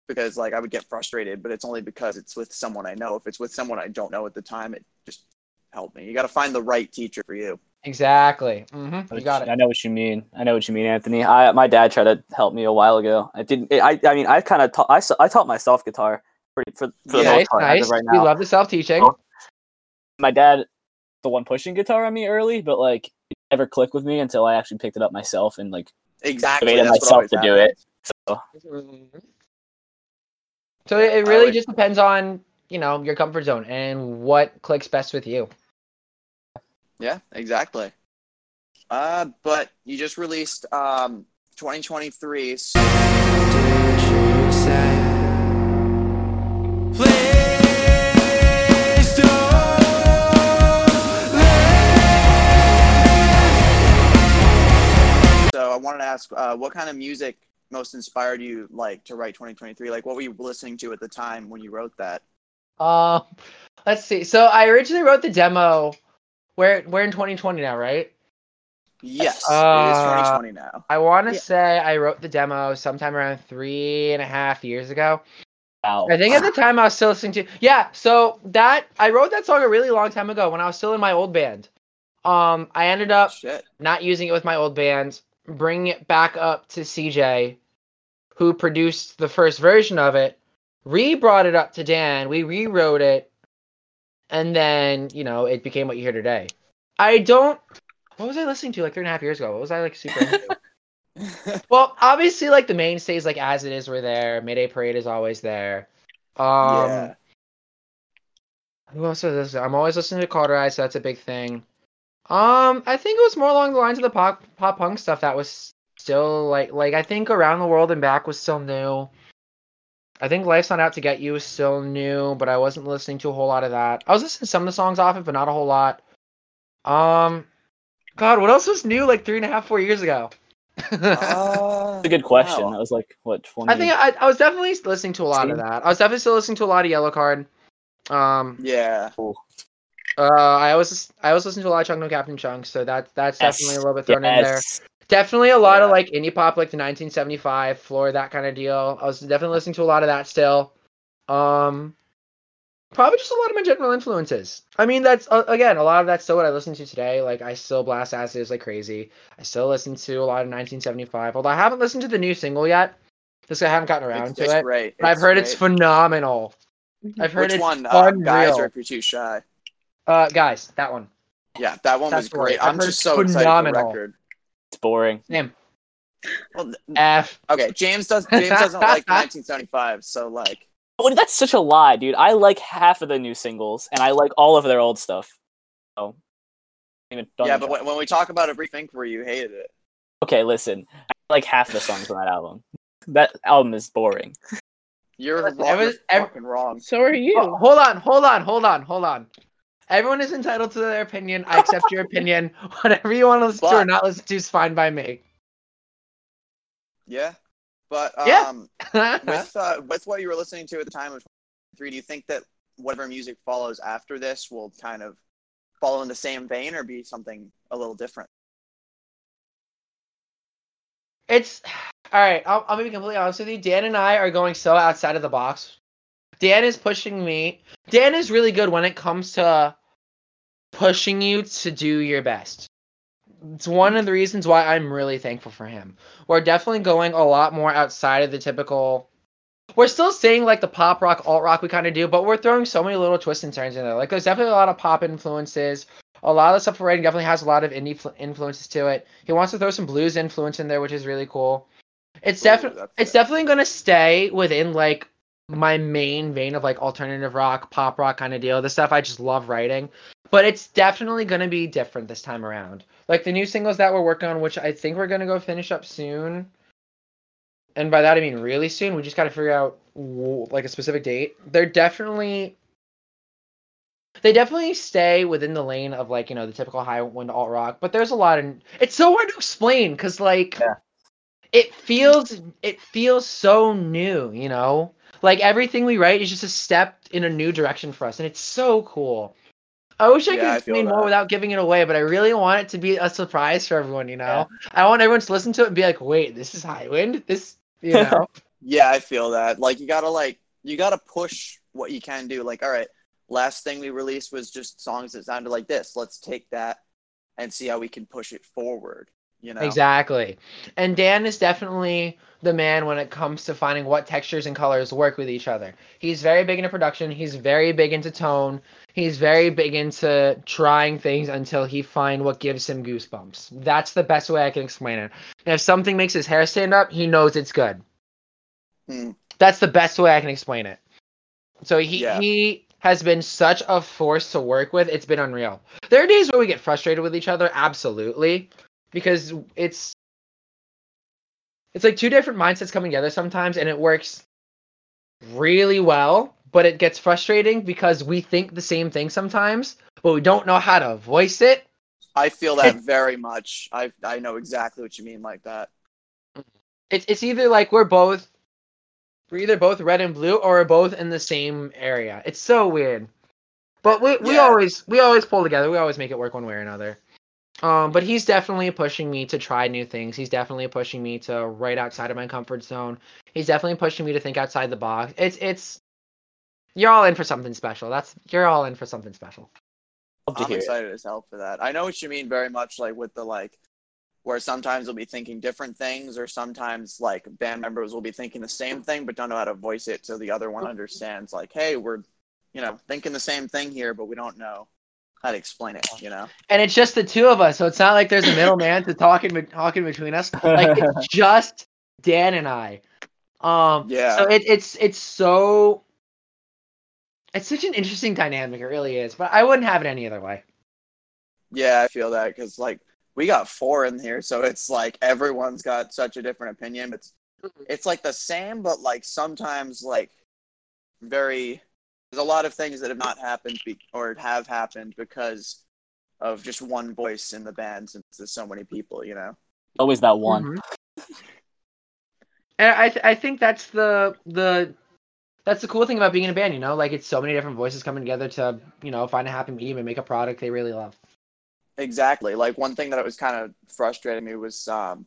because like I would get frustrated, but it's only because it's with someone I know. If it's with someone I don't know at the time, it just helped me. You got to find the right teacher for you. Exactly. hmm You got it. I know what you mean. I know what you mean, Anthony. I my dad tried to help me a while ago. I didn't. I I mean, I kind of taught. I taught myself guitar pretty for for the Yeah, most nice, part as nice. of right We now. love the self teaching. My dad, the one pushing guitar on me early, but like it never clicked with me until I actually picked it up myself and like Exactly. motivated that's myself to always do it. So So it, it really just depends on you know your comfort zone and what clicks best with you. Yeah, exactly. Uh, but you just released um 2023. s- Please wanted to ask, uh, what kind of music most inspired you, like, to write 2023? Like, what were you listening to at the time when you wrote that? Um, let's see. So I originally wrote the demo. We're we're in 2020 now, right? Yes, it is Uh, 2020 now. I want to Yeah. say I wrote the demo sometime around three and a half years ago. wow. I think at the time I was still listening to yeah. So that I wrote that song a really long time ago when I was still in my old band. Um, I ended up Shit. not using it with my old band, bringing it back up to CJ, who produced the first version of it, re brought it up to Dan. We rewrote it, and then you know it became what you hear today. I don't. What was I listening to like three and a half years ago? What was I like super into? well, obviously, like the mainstays, like as it is, were there. Mayday Parade is always there. Um, yeah. who else is this? I'm always listening to Cauterize, so that's a big thing. Um, I think it was more along the lines of the pop pop punk stuff that was still like like I think Around the World and Back was still new. I think Life's Not Out to Get You was still new, but I wasn't listening to a whole lot of that. I was listening to some of the songs off it, but not a whole lot. Um, God, what else was new like three and a half, four years ago? Uh, That's a good question. wow. That was like what? 20... I think I, I was definitely listening to a lot of that. I was definitely still listening to a lot of Yellowcard. Um, Yeah. Uh, I was I was listening to a lot of Chunk No Captain Chunk, so that that's Yes. definitely a little bit thrown in there. Definitely a lot of like indie pop, like the 1975 floor, that kind of deal. I was definitely listening to a lot of that still. Um, probably just a lot of my general influences. I mean, that's uh, again a lot of that's still what I listen to today. Like I still blast acids like crazy. I still listen to a lot of 1975, although I haven't listened to the new single yet. Just I haven't gotten around It's, to it's it. great. But I've heard it's phenomenal. I've heard Which it's one? Uh, guys, unreal. or if you're too shy? Uh, guys, that one. Yeah, that one was That's right. great. I've I'm just it's so excited for the record. It's boring. Name Well, F. okay, James does. James doesn't like 1975, so like, Oh, that's such a lie, dude. I like half of the new singles, and I like all of their old stuff. So, even, yeah. But try. when, when we talk about a brief inquiry, you hated it. okay, listen. I like half the songs on that album. That album is boring. You're wrong. every- you're every- fucking wrong. So are you. Oh, hold on, hold on, hold on, hold on. Everyone is entitled to their opinion. I accept your opinion. Whatever you want to listen to or not listen to is fine by me. Yeah, but Yeah. um, with uh, with what you were listening to at the time of 3, do you think that whatever music follows after this will kind of follow in the same vein or be something a little different? it's all right. I'll, I'll be completely honest with you. Dan and I are going so outside of the box. Dan is pushing me. Dan is really good when it comes to pushing you to do your best. It's one of the reasons why I'm really thankful for him. We're definitely going a lot more outside of the typical. We're still saying like the pop rock, alt rock we kind of do, but we're throwing so many little twists and turns in there. Like there's definitely a lot of pop influences. A lot of the stuff we're writing definitely has a lot of indie fl- influences to it. He wants to throw some blues influence in there, which is really cool. It's definitely it's definitely gonna stay within like my main vein of like alternative rock, pop rock kind of deal. The stuff I just love writing. But it's definitely gonna be different this time around. Like the new singles that we're working on, which I think we're gonna go finish up soon. And by that I mean really soon. We just gotta figure out like a specific date. They're definitely they definitely stay within the lane of like you know the typical Highwind alt rock, but there's a lot of it's so hard to explain because like Yeah. it feels it feels so new, you know. Like everything we write is just a step in a new direction for us, and it's so cool. I wish I Yeah, could I explain more without giving it away, but I really want it to be a surprise for everyone. You know, I want everyone to listen to it and be like, "Wait, this is Highwind." This, you know. Yeah, I feel that. Like you gotta like you gotta push what you can do. Like, all right, last thing we released was just songs that sounded like this. Let's take that and see how we can push it forward. You know, Exactly. And Dan is definitely the man when it comes to finding what textures and colors work with each other. He's very big into production, he's very big into tone, he's very big into trying things until he find what gives him goosebumps. That's the best way I can explain it. And if something makes his hair stand up, he knows it's good. Hmm. That's the best way I can explain it. So he Yeah. he has been such a force to work with. It's been unreal. There are days where we get frustrated with each other, absolutely, because it's it's like two different mindsets coming together sometimes, and it works really well. But it gets frustrating because we think the same thing sometimes, but we don't know how to voice it. I feel that very much. I I know exactly what you mean like that. It's it's either like we're both we're either both red and blue or we're both in the same area. It's so weird. But we we Yeah. always we always pull together. We always make it work one way or another. Um, but he's definitely pushing me to try new things. He's definitely pushing me to write outside of my comfort zone. He's definitely pushing me to think outside the box. It's it's you're all in for something special. That's you're all in for something special. I'm hear it. excited as hell for that. I know what you mean very much like with the like where sometimes they'll be thinking different things or sometimes like band members will be thinking the same thing but don't know how to voice it so the other one understands like, hey, we're you know, thinking the same thing here, but we don't know how to explain it, you know? And it's just the two of us, so it's not like there's a middleman to talking talking between us. Like it's just Dan and I. Um, Yeah. So it, it's it's so it's such an interesting dynamic. It really is. But I wouldn't have it any other way. Yeah, I feel that because like we got four in here, so it's like everyone's got such a different opinion. It's it's like the same, but like sometimes like very. There's a lot of things that have not happened be, or have happened because of just one voice in the band since there's so many people, you know. Always that one. Mhm. And I th- I think that's the the that's the cool thing about being in a band, you know, like it's so many different voices coming together to you know find a happy medium and make a product they really love. Exactly. Like one thing that was kind of frustrating me was um,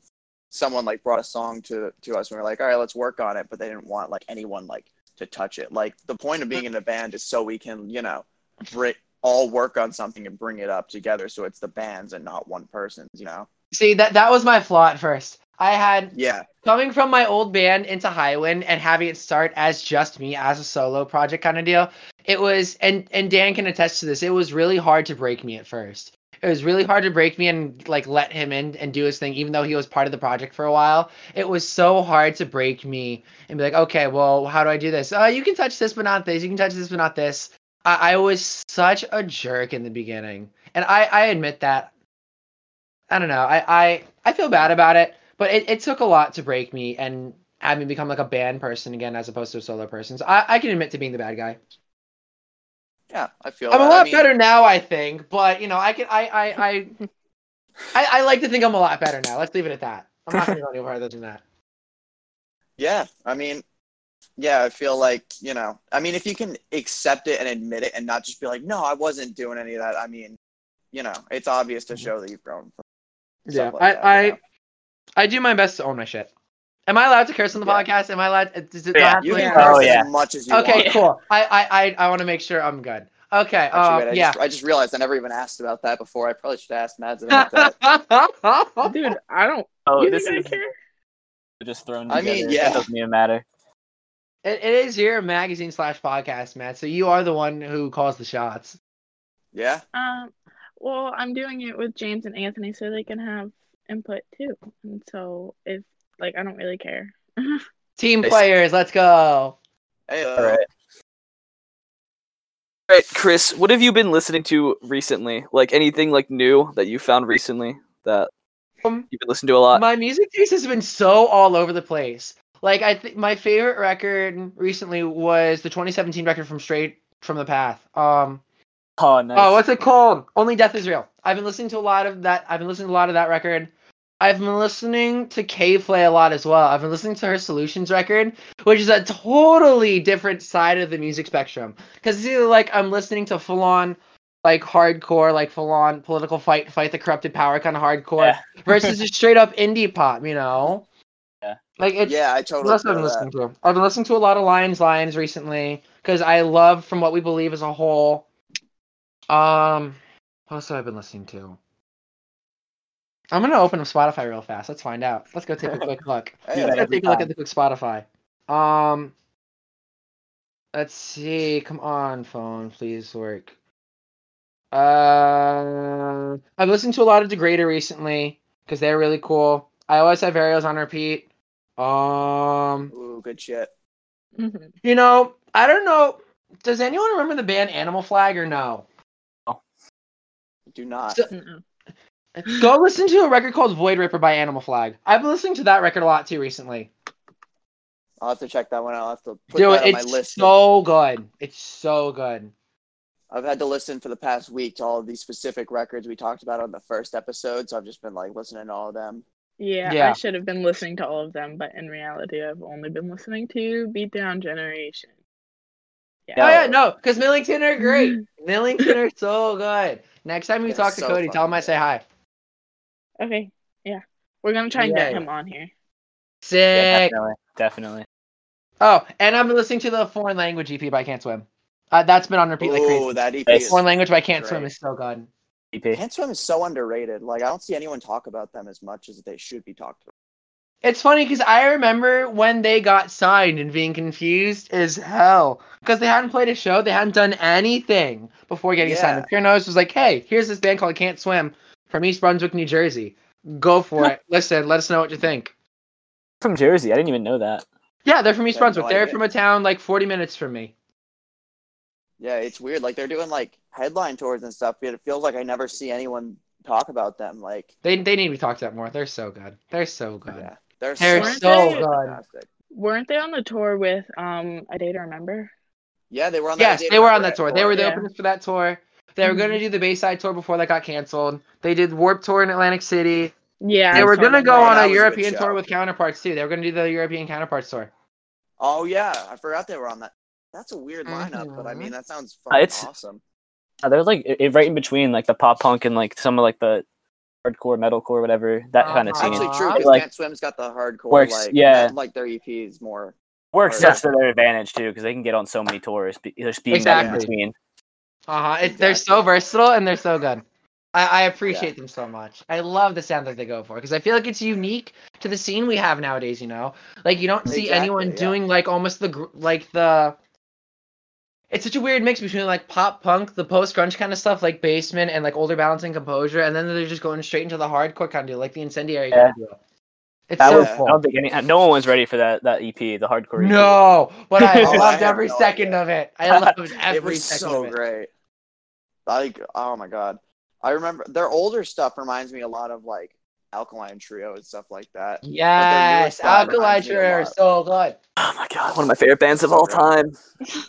someone like brought a song to to us and we were like, all right, let's work on it, but they didn't want like anyone like to touch it. Like the point of being in a band is so we can, you know, bring, all work on something and bring it up together. So it's the bands and not one person's, you know. See that that was my flaw at first. I had Yeah. coming from my old band into Highwind and having it start as just me as a solo project kind of deal. It was and and Dan can attest to this. It was really hard to break me at first. It was really hard to break me and like let him in and do his thing, even though he was part of the project for a while. It was so hard to break me and be like, okay, well, how do I do this? Uh, you can touch this, but not this. You can touch this, but not this. I, I was such a jerk in the beginning, and I I admit that. I don't know. I I, I feel bad about it, but it, it took a lot to break me and have me become like a band person again as opposed to a solo person. So I, I can admit to being the bad guy. Yeah, I feel I'm a lot I mean, better now, I think, but you know, I can I I I, I I like to think I'm a lot better now. Let's leave it at that. I'm not gonna go any further than that. Yeah, I mean, yeah, I feel like you know, I mean, if you can accept it and admit it, and not just be like, no, I wasn't doing any of that. I mean, you know, it's obvious to mm-hmm. show that you've grown. From Yeah, like I that, I you know? I do my best to own my shit. Am I allowed to curse on the Yeah. podcast? Am I allowed? Does it Yeah, not have to you can Yeah. curse Oh, yeah. as much as you Okay, want. cool. I I I, I want to make sure I'm good. Okay. Actually, Uh, wait, I, yeah. just, I just realized I never even asked about that before. I probably should ask asked Mads about that. Dude, I don't. Oh, you this think I is care? just thrown I mean, yeah. It doesn't even matter. It, it is your magazine slash podcast, Matt. So you are the one who calls the shots. Yeah, Um, well, I'm doing it with James and Anthony so they can have input too. And so if like I don't really care. Team players, let's go. hey, uh, All right. All right, Chris, what have you been listening to recently? Like anything like new that you found recently that Um, you've been listening to a lot? my music taste has been so all over the place. Like I think my favorite record recently was the 2017 record from Straight from the Path. Um, oh, nice. oh, what's it called? Only Death Is Real. I've been listening to a lot of that. I've been listening to a lot of that record. I've been listening to K Flay a lot as well. I've been listening to her Solutions record, which is a totally different side of the music spectrum. Because it's either like I'm listening to full on like hardcore, like full on political fight, fight the corrupted power kind of hardcore, Yeah. versus just straight up indie pop, you know? Yeah. Like it's yeah, I totally. else have I'm listening to. I've been listening to a lot of Lions Lions recently because I love from what we believe as a whole. Um, what else have I been listening to? I'm gonna open up Spotify real fast. Let's find out. Let's go take a quick look. Hey, Let's that go every take a look at the quick Spotify. Um, let's see. Come on, phone, please work. Uh, I've listened to a lot of Degrader recently because they're really cool. I always have Ariels on repeat. Um, Ooh, good shit. you know, I don't know. Does anyone remember the band Animal Flag or no? No. Do not. So- No. Go listen to a record called Void Ripper by Animal Flag. I've been listening to that record a lot too recently. I'll have to check that one out. I'll have to put Do that it. on my list. It's so good. It's so good. I've had to listen for the past week to all of these specific records we talked about on the first episode, so I've just been like listening to all of them. Yeah, Yeah. I should have been listening to all of them, but in reality, I've only been listening to Beatdown Generation. Yeah. Oh yeah, no, because Millington are great. Millington are so good. Next time you They're talk to so Cody, tell him I say hi. Okay, yeah, we're gonna try and get Yeah. him on here. Yeah, Sick. definitely, definitely. Oh, and I've been listening to the foreign language EP by Can't Swim. Uh, that's been on repeat like Ooh, crazy. that EP Nice. is. Foreign language by Can't Swim is so good. EP. Can't Swim is so underrated. Like I don't see anyone talk about them as much as they should be talked about. It's funny because I remember when they got signed and being confused as hell because they hadn't played a show, they hadn't done anything before getting signed. Yeah. And Pure Noise was like, "Hey, here's this band called Can't Swim from East Brunswick, New Jersey. Go for it. Listen, let us know what you think." From Jersey. I didn't even know that. Yeah, they're from East I had no Brunswick. they're from a town like 40 minutes from me. Yeah, it's weird. Like they're doing like headline tours and stuff, but it feels like I never see anyone talk about them. Like, They they need to be talked about more. They're so good. They're so good. yeah, they're, They're so, so good. good. fantastic. Weren't they on the tour with um A Day to Remember? Yeah, they were on. Yes, that they were on that tour. They were the Yeah. openers for that tour. They were gonna do the Bayside tour before that got canceled. They did Warped Tour in Atlantic City. Yeah. They were gonna go on a was a European tour with Counterparts too. They were gonna do the European Counterparts tour. Oh yeah, I forgot they were on that. That's a weird lineup, but I Mhm. mean that sounds Uh, fucking it's- awesome. Uh, they're like i- i- right in between like the pop punk and like some of like the hardcore metalcore whatever that kind of Uh-huh. scene Actually, true. It, Because like, Can't Swim's got the hardcore. works- like, yeah. that- like their EP is more. works Yeah. such to their advantage too because they can get on so many tours be- just being that in between Uh huh. It, They're so versatile and they're so good. I, I appreciate them so much. I love the sound that they go for because I feel like it's unique to the scene we have nowadays. You know, like you don't see Exactly, anyone yeah. doing like almost the gr- like the. It's such a weird mix between like pop punk, the post grunge kind of stuff, like Basement and like older Balance and Composure, and then they're just going straight into the hardcore kind of deal, like the incendiary kind of deal. It's that so was cool. i don't think any no one was ready for that that ep the hardcore EP. No, but I loved every no second idea. of it. I loved every it was second so of it. great. Like, oh my god, I remember their older stuff reminds me a lot of like Alkaline Trio and stuff like that. Yes, stuff Alkali reminds me a Trio is so good. oh my god one of my favorite bands of all time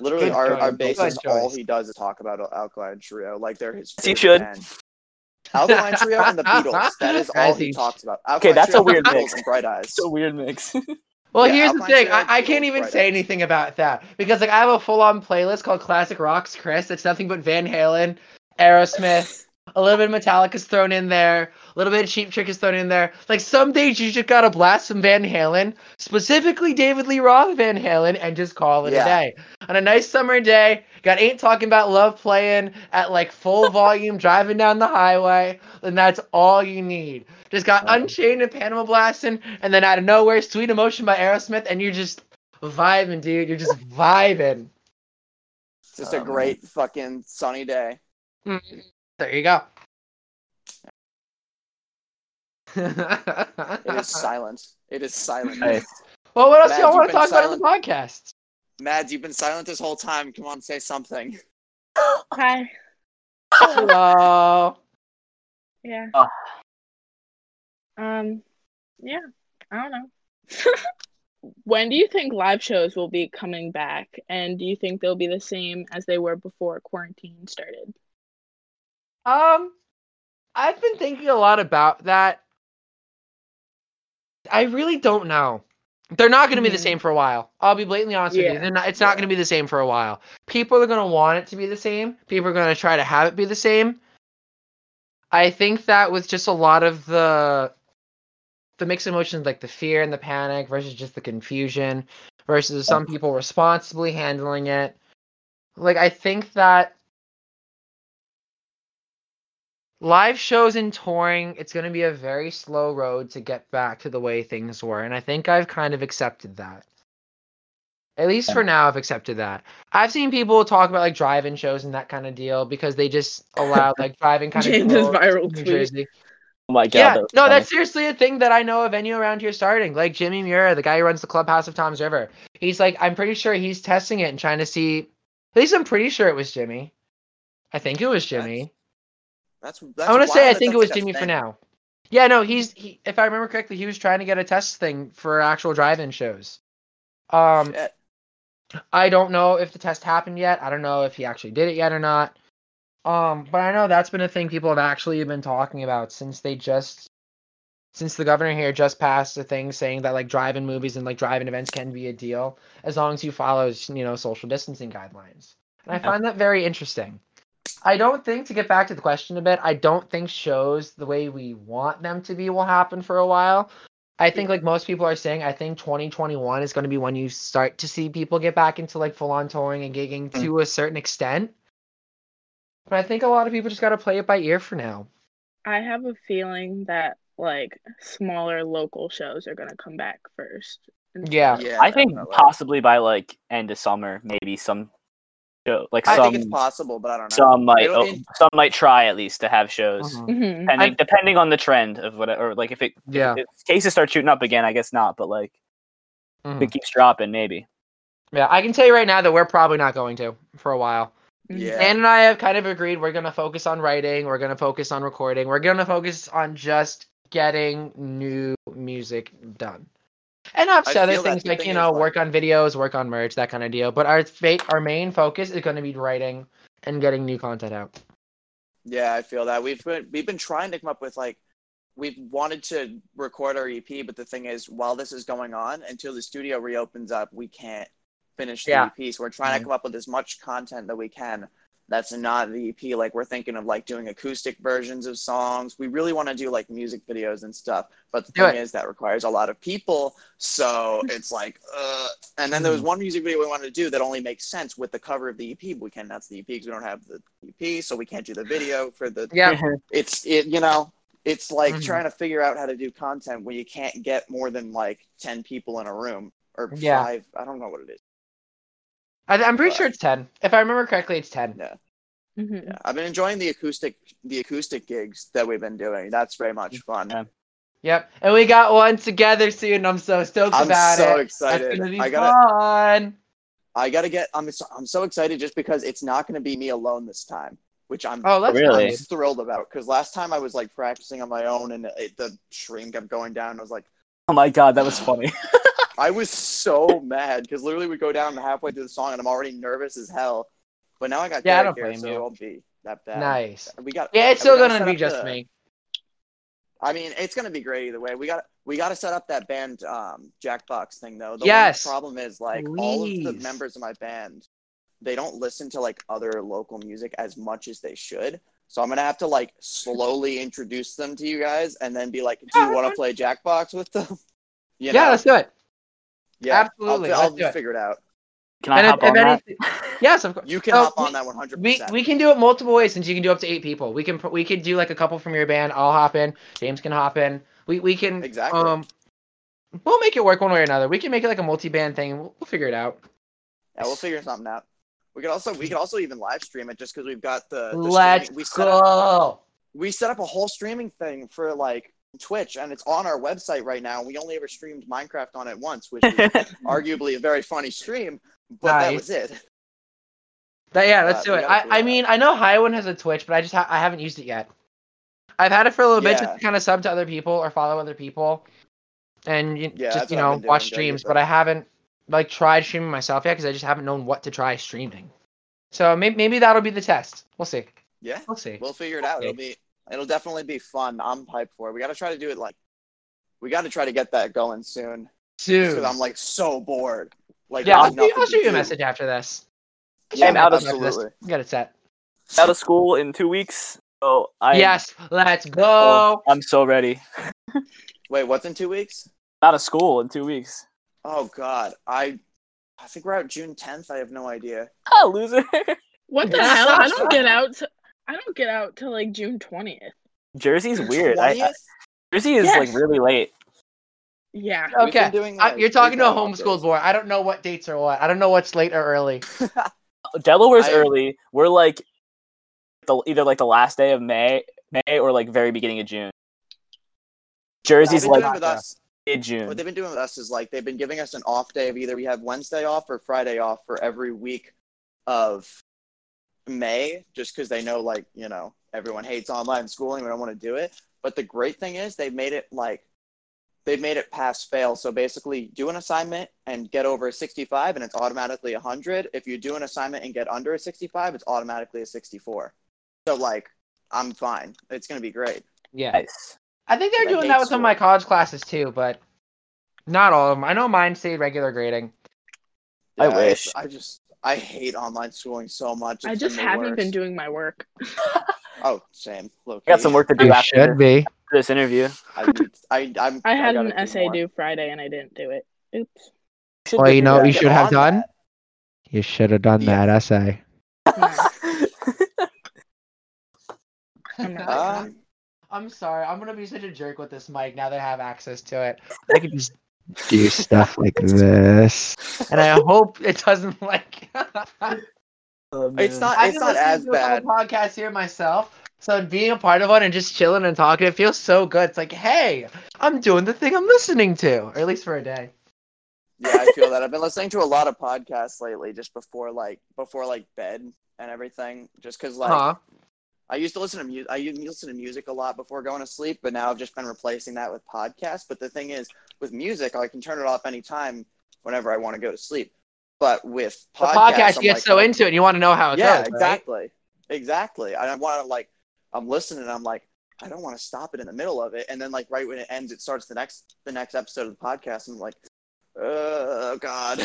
Literally, our, choice, our good bassist, all he does is talk about Alkaline Trio. Like they're his. As he should. band. Alkaline Trio and the Beatles. That is all he he talks about. Okay, that's Trio, a weird mix. and Bright Eyes. so weird mix Well, Yeah, here's the thing. I, I can't even Bright say anything about that because like I have a full-on playlist called Classic Rocks Chris. It's nothing but Van Halen, Aerosmith, a little bit of Metallica's thrown in there, a little bit of Cheap Trick is thrown in there. Like some days you just gotta blast some Van Halen, specifically David Lee Roth Van Halen, and just call it Yeah. a day. On a nice summer day, got Ain't Talking About Love playing at like full volume, driving down the highway, and that's all you need. Just got. Unchained and Panama blasting, and then out of nowhere, Sweet Emotion by Aerosmith, and you're just vibing, dude. You're just vibing. It's just Oh, a um, great fucking sunny day. Mm-hmm. There you go. It is silent. It is silent. Nice. well, what else Matt, y'all want to been talk about in the podcast? Mads, you've been silent this whole time. Come on, say something. Hi. Hello. Yeah. Ah. Um. Yeah. I don't know. when do you think live shows will be coming back, and do you think they'll be the same as they were before quarantine started? Um, I've been thinking a lot about that. I really don't know. They're not going to be the Mhm. same for a while. I'll be blatantly honest with you. They're not, it's not going to be the same for a while. People are going to want it to be the same. People are going to try to have it be the same. I think that with just a lot of the the mixed emotions like the fear and the panic versus just the confusion versus some people responsibly handling it. Like I think that live shows and touring it's going to be a very slow road to get back to the way things were and i think i've kind of accepted that at least for now i've accepted that i've seen people talk about like drive-in shows and that kind of deal because they just allow like driving kind James's of viral tweet. Jersey. oh my god yeah that no funny. that's seriously a thing that i know a venue around here starting like jimmy Mura, the guy who runs the clubhouse of Toms River he's like i'm pretty sure he's testing it and trying to see at least i'm pretty sure it was jimmy i think it was jimmy That's. that's I want to say I think it was Jimmy for now. Yeah, no, he's he. If I remember correctly, he was trying to get a test thing for actual drive-in shows. Um, Shit. I don't know if the test happened yet. I don't know if he actually did it yet or not. Um, but I know that's been a thing people have actually been talking about since they just since the governor here just passed a thing saying that like drive-in movies and like drive-in events can be a deal as long as you follow you know social distancing guidelines. And I find that very interesting. I don't think to get back to the question a bit, I don't think shows the way we want them to be will happen for a while. I think like most people are saying, I think 2021 is going to be when you start to see people get back into like full on touring and gigging Mm. to a certain extent. But I think a lot of people just got to play it by ear for now. I have a feeling that like smaller local shows are gonna come back first. Yeah. Yeah, i think definitely. possibly by like end of summer maybe some show like I some think it's possible, but I don't know. some might oh, it- some might try at least to have shows Mhm. Mhm. depending, depending on the trend of what or like if it Yeah. if cases start shooting up again i guess not but like if Mhm. it keeps dropping maybe Yeah, I can tell you right now that we're probably not going to for a while. Mhm. Yeah. Ann and I have kind of agreed we're gonna focus on writing, we're gonna focus on recording, we're gonna focus on just getting new music done. And obviously I other things like thing you know like- work on videos, work on merch, that kind of deal. But our fate, our main focus is going to be writing and getting new content out. Yeah, I feel that we've been we've been trying to come up with like we've wanted to record our EP, but the thing is, while this is going on, until the studio reopens up, we can't finish the Yeah. EP. So we're trying to mm-hmm. come up with as much content that we can. That's not the EP. Like we're thinking of like doing acoustic versions of songs. We really want to do like music videos and stuff. But the Do thing it. is, that requires a lot of people. So it's like, uh. And then there was one music video we wanted to do that only makes sense with the cover of the EP. But we can't. That's the EP because we don't have the EP, so we can't do the video for the Yeah. it's it you know it's like Mhm. trying to figure out how to do content when you can't get more than like 10 people in a room or Yeah. five i don't know what it is I, I'm pretty But- sure it's ten. If I remember correctly, it's ten. yeah Mhm. yeah i've been enjoying the acoustic the acoustic gigs that we've been doing that's very much fun Yeah. Yep. And we got one together soon. I'm so stoked i'm about so it. I'm so excited That's gonna be i gotta fun. i gotta get i'm so, i'm so excited just because it's not gonna be me alone this time which i'm Oh, that's Really? I'm thrilled about because last time I was like practicing on my own and it, the stream kept going down. I was like, Oh my god, that was funny. I was so mad because literally we go down halfway through the song and I'm already nervous as hell. But now I got Yeah, I Derek don't here, so you. it won't be that bad. Nice. We got. Yeah, it's still gonna be just the- me. I mean, it's gonna be great either way. We got we got to set up that band um, Jackbox thing though. The Yes. problem is like all of the members of my band, they don't listen to like other local music as much as they should. So I'm gonna have to like slowly introduce them to you guys, and then be like, "Do you want to play Jackbox with them?" You yeah, know? let's do it. Yeah, absolutely, I'll, I'll let's it. figure it out. Can I And hop if, on if that? anything, yes, of course. You can So hop on we- that 100. We we can do it multiple ways since you can do up to eight people. We can we could do like a couple from your band. I'll hop in. James can hop in. We we can Exactly. Um, we'll make it work one way or another. We can make it like a multi-band thing. We'll, we'll figure it out. Yeah, we'll figure something out. We could also we could also even live stream it just because we've got the, the Let's we set up go. we set up a whole streaming thing for like Twitch and it's on our website right now. We only ever streamed Minecraft on it once, which was arguably a very funny stream, but that was it. That, yeah, let's Uh, do it. I, I mean, I know Highwind has a Twitch, but I just ha- I haven't used it yet. I've had it for a little bit Yeah. just to kind of sub to other people or follow other people, and you, Yeah, just you know doing, watch streams. but- I haven't like tried streaming myself yet because I just haven't known what to try streaming. So maybe maybe that'll be the test. We'll see. Yeah, We'll see. we'll figure it out. It'll be it'll definitely be fun. I'm hyped for it. We got to try to do it like we got to try to get that going soon Soon. because I'm like so bored. Like yeah, I'll, there's shoot- I'll nothing shoot you a message after this. Yeah, I'm out of- absolutely. Get it set. out of school in two weeks. So I yes, let's go. oh, I'm so ready. Wait, what's in two weeks? Out of school in two weeks. Oh God, I I think we're out June 10th. I have no idea. Oh, loser. What the hell? I don't get out. To, I don't get out till like June twentieth. Jersey's weird. I, I, 20th? Jersey is Yes. like really late. Yeah. We've been Okay, doing, I- like, you're talking to a we've homeschooled boy. I don't know what dates are what. I don't know what's late or early. Delaware's I- early. We're like the either like the last day of May, May or like very beginning of June. Jersey's What like doing with us. mid What they've been doing with us is like they've been giving us an off day of either we have Wednesday off or Friday off for every week of May, just because they know like you know everyone hates online schooling. We don't want to do it. But the great thing is they've made it like they've made it pass fail. So basically, do an assignment and get over a 65, and it's automatically a 100. If you do an assignment and get under a 65, it's automatically a 64. So like, I'm fine. It's gonna be great. Yeah, Nice. I think they're I doing that with some of my college classes too, but not all of them. I know mine stayed regular grading. I wish. I just I hate online schooling so much. I just haven't been doing my work. Oh, same. Low I got some work to do You after should be. this interview. I, need, I, I'm, I had gotta an essay more. due Friday and I didn't do it. Oops. Should Well, you know what you should have done. that. You should have done Yeah. that essay. I'm not. Um, I'm sorry. I'm gonna be such a jerk with this mic now that I have access to it. I can just do stuff like this, and I hope it doesn't like. Oh, It's man. not. I've It's not as to a bad. couple podcasts here myself, so being a part of one and just chilling and talking, it feels so good. It's like, hey, I'm doing the thing I'm listening to, or at least for a day. Yeah, I feel that. I've been listening to a lot of podcasts lately, just before like before like bed and everything. Just because like Huh? I used to listen to music. I used to listen to music a lot before going to sleep, but now I've just been replacing that with podcasts. But the thing is, with music, I can turn it off anytime, whenever I want to go to sleep. But with The podcast I'm you get like, so into it, and you want to know how it yeah, goes. right? exactly, exactly. I want to like I'm listening and I'm like, I don't want to stop it in the middle of it. And then like right when it ends, it starts the next the next episode of the podcast. And I'm like, oh god.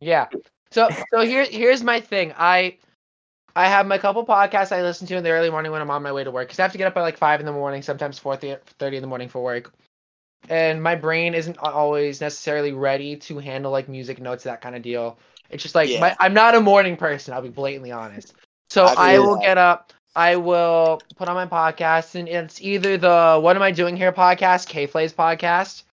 Yeah. So so here here's my thing. I I have my couple podcasts I listen to in the early morning when I'm on my way to work because I have to get up at like five in the morning, sometimes four thirty in the morning for work. And my brain isn't always necessarily ready to handle like music notes, that kind of deal. It's just like Yeah. my, I'm not a morning person. I'll be blatantly honest. So I I will that. get up. I will put on my podcast, and it's either the "What Am I Doing Here" podcast, K Flay's podcast.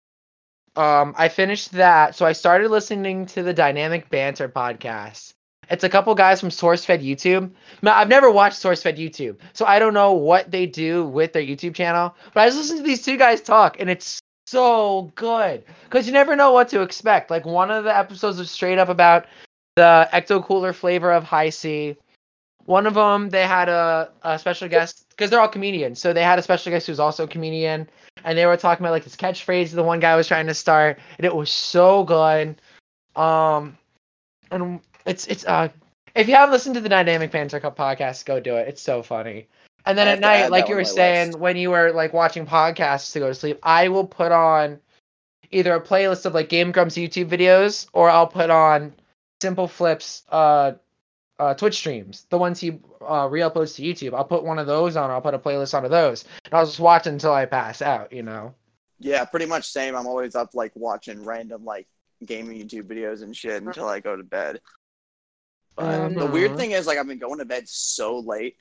Um, I finished that, so I started listening to the Dynamic Banter podcast. It's a couple guys from SourceFed YouTube. Now, I've never watched SourceFed YouTube, so I don't know what they do with their YouTube channel. But I just listened to these two guys talk, and it's so good because you never know what to expect. Like one of the episodes was straight up about the ecto cooler flavor of Hi-C. One of them, they had a, a special guest because they're all comedians. So they had a special guest who's also a comedian, and they were talking about like this catchphrase the one guy was trying to start, and it was so good. Um, and it's it's uh, if you haven't listened to the Dynamic Banter Cup podcast, go do it. It's so funny. And then at night, like you were saying, list. when you were like watching podcasts to go to sleep, I will put on either a playlist of like Game Grumps YouTube videos, or I'll put on Simpleflips uh, uh, Twitch streams, the ones he uh, re-uploads to YouTube. I'll put one of those on. I'll put a playlist onto those, and I'll just watch until I pass out. You know. Yeah, pretty much same. I'm always up like watching random like gaming YouTube videos and shit until I go to bed. But the weird thing is like I've been going to bed so late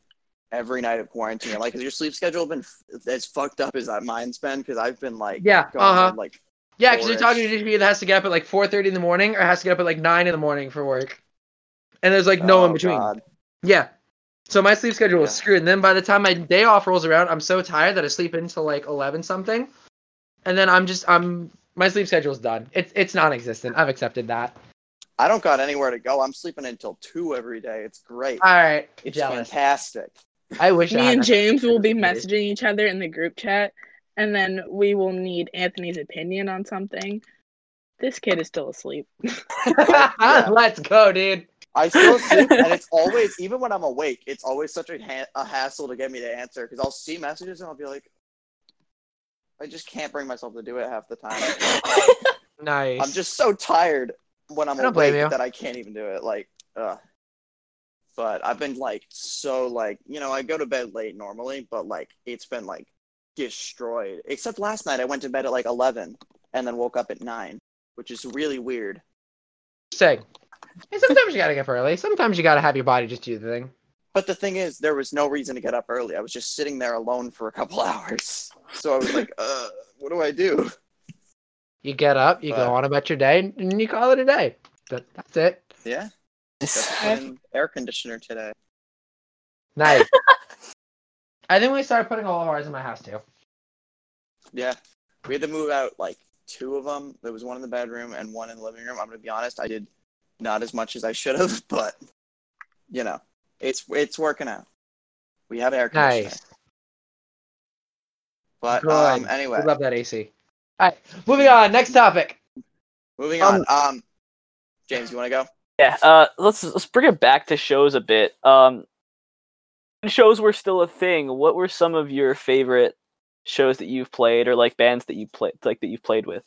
every night of quarantine. Like, has your sleep schedule been f- as fucked up as that mine's been? Because I've been like, Yeah, going uh-huh. to, like Yeah, because you're talking to dude that has to get up at like 4:30 in the morning, or has to get up at like nine in the morning for work, and there's like no oh, in between. God. Yeah. So my sleep schedule Yeah. screwed. And then by the time my day off rolls around, I'm so tired that I sleep until like eleven something. And then I'm just I'm my sleep schedule's done. It's it's non existent. I've accepted that. I don't got anywhere to go. I'm sleeping until two every day. It's great. Alright. it's jealous. fantastic. I wish Me had and. James will be messaging each other in the group chat, and then we will need Anthony's opinion on something. This kid is still asleep. Let's go, dude. I still sleep, and it's always even when I'm awake, it's always such a, ha- a hassle to get me to answer because I'll see messages and I'll be like, I just can't bring myself to do it half the time. Nice. I'm just so tired when I'm I don't blame awake that I can't even do it. Like, ugh. But I've been like so like you know I go to bed late normally, but like it's been like destroyed. Except last night I went to bed at like eleven and then woke up at nine, which is really weird. Say. Hey, sometimes you gotta get up early. Sometimes you gotta have your body just do the thing. But the thing is, there was no reason to get up early. I was just sitting there alone for a couple hours, so I was like, uh, what do I do? You get up, you But- go on about your day, and you call it a day. That, that's it. Yeah, just put in air conditioner today. Nice. I think we started putting all of ours in my house too. Yeah, we had to move out like two of them. There was one in the bedroom and one in the living room. I'm gonna be honest, I did not as much as I should have, but you know, it's it's working out. We have air conditioning, Nice. but Good. um, anyway, We love that AC. All right, moving on. Next topic. moving Um, on. Um, James, you want to go? Yeah, uh, let's let's bring it back to shows a bit. Um, when shows were still a thing. What were some of your favorite shows that you've played, or like bands that you played, like that you've played with?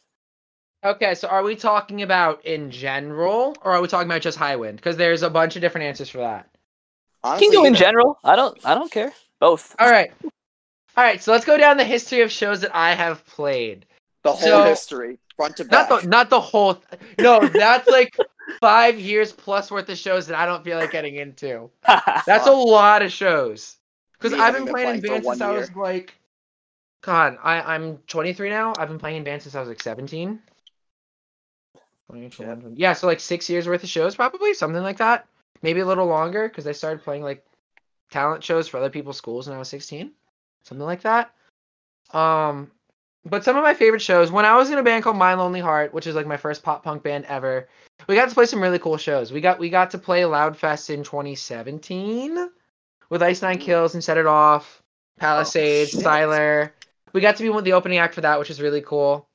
Okay, so are we talking about in general, or are we talking about just Highwind? Because there's a bunch of different answers for that. You Honestly, can go in general. I don't. I don't care. Both. All right, all right. So let's go down the history of shows that I have played. the whole So- history, front to Not the not the whole. Th- no, that's like five years plus worth of shows that I don't feel like getting into. That's a lot of shows. Because I've been playing in band since I was like, God, I I'm 23 now. I've been playing in band since I was like 17. 20, 21, Yeah, so like six years worth of shows, probably something like that. Maybe a little longer because I started playing like talent shows for other people's schools when I was 16, something like that. Um, but some of my favorite shows when I was in a band called My Lonely Heart, which is like my first pop punk band ever. We got to play some really cool shows. We got we got to play Loudfest in 2017 with Ice Nine Kills and Set It Off, Palisades, shit. Styler. We got to be one the opening act for that, which is really cool.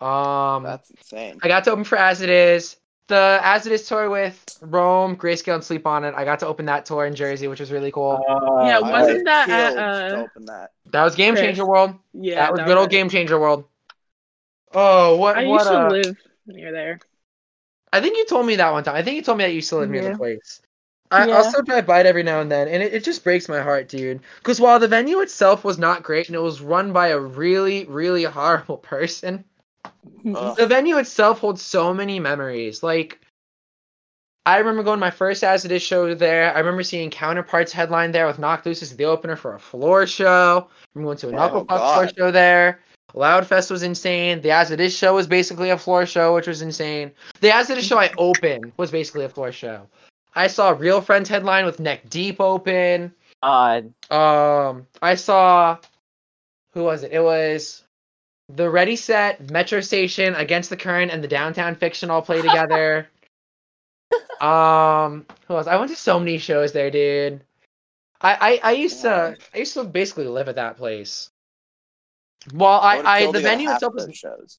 Um, That's insane. I got to open for As It Is, the As It Is tour with Roam, Grayscale, and Sleep on It. I got to open that tour in Jersey, which was really cool. Uh, Yeah, wasn't would that kill at, to uh, open that? that was Game Chris. Changer World. Yeah, that was good old it. Game Changer World. Oh, what? I what? used to uh, live near there. I think you told me that one time. I think you told me that you still live near Yeah. the place. I Yeah. also drive by it every now and then, and it, it just breaks my heart, dude. Because while the venue itself was not great and it was run by a really, really horrible person, Ugh. the venue itself holds so many memories. Like, I remember going to my first As It Is show there. I remember seeing Counterparts headline there with Knocked Loose as the opener for a floor show. I remember going to a Oh, Knuckle Puck floor show there. Loudfest was insane. The As It Is show was basically a floor show, which was insane. The As It Is show I opened was basically a floor show. I saw Real Friends headline with Neck Deep open. God. Um, I saw who was it? It was the Ready Set, Metro Station, Against the Current, and the Downtown Fiction all play together. um, who else? I went to so many shows there, dude. I I, I used to I used to basically live at that place. Well, I would've I the to go to venue itself of was shows.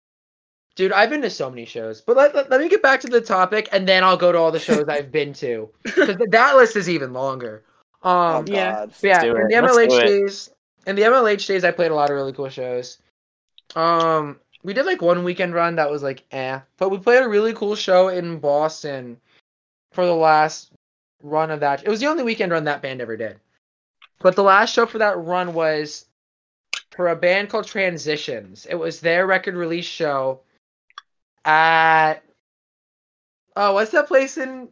dude. I've been to so many shows, but let, let, let me get back to the topic, and then I'll go to all the shows I've been to because that list is even longer. Oh Um, yeah. God. but yeah, do in it. the Let's MLH do it. days, in the MLH days, I played a lot of really cool shows. Um, we did like one weekend run that was like eh, but we played a really cool show in Boston for the last run of that. It was the only weekend run that band ever did. But the last show for that run was for a band called Transitions. It was their record release show at oh, what's that place in?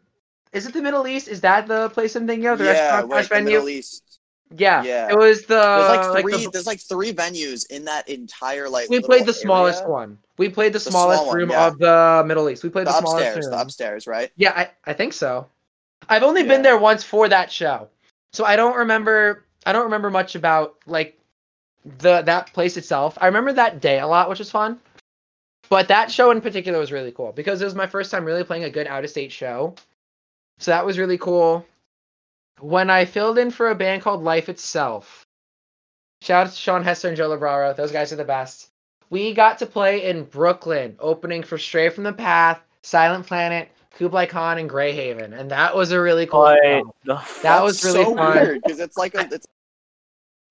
Is it the Middle East? Is that the place I'm thinking of? The yeah, restaurant the venue. Middle East. Yeah, Yeah. It was the There's like Uh, like three. the- there's like three venues in that entire like. we played the smallest area. one. We played the, The smallest small one, room yeah. of the Middle East. We played The the, smallest upstairs. room. The upstairs, right? Yeah, I, I think so. I've only Yeah. been there once for that show, so I don't remember. I don't remember much about like the that place itself. I remember that day a lot, which was fun. But that show in particular was really cool because it was my first time really playing a good out of state show. So that was really cool. When I filled in for a band called Life Itself, shout out to Sean Hester and Joe Labraro. Those guys are the best. We got to play in Brooklyn, opening for Stray from the Path, Silent Planet, Kublai Khan, and Greyhaven, and that was a really cool. What show. That was really so fun. weird because it's like a it's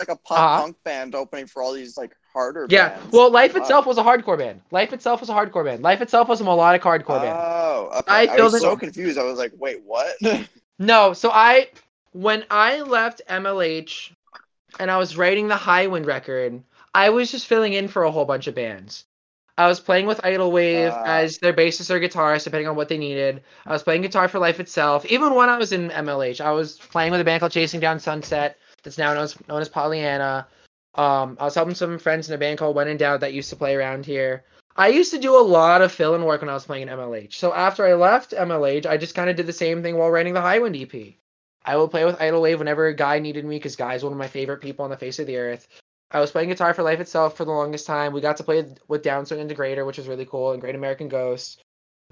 like a pop Uh-huh. punk band opening for all these like harder. Yeah, bands. well, Life Wow. itself was a hardcore band. Life itself was a hardcore band. Life itself was a melodic hardcore band. Oh, okay. I I, feel was that- so confused. I was like, wait, what? No, so I when I left MLH and I was writing the Highwind record, I was just filling in for a whole bunch of bands. I was playing with Idle Wave Ah. as their bassist or guitarist, depending on what they needed. I was playing guitar for Life Itself. Even when I was in MLH, I was playing with a band called Chasing Down Sunset, that's now known as, known as Pollyanna. Um, I was helping some friends in a band called When in Doubt that used to play around here. I used to do a lot of fill-in work when I was playing in MLH. So after I left MLH, I just kind of did the same thing while writing the Highwind EP. I would play with Idle Wave whenever a guy needed me because Guy's one of my favorite people on the face of the earth. I was playing guitar for Life Itself for the longest time. We got to play with Downswing Integrator, which was really cool, and Great American Ghost.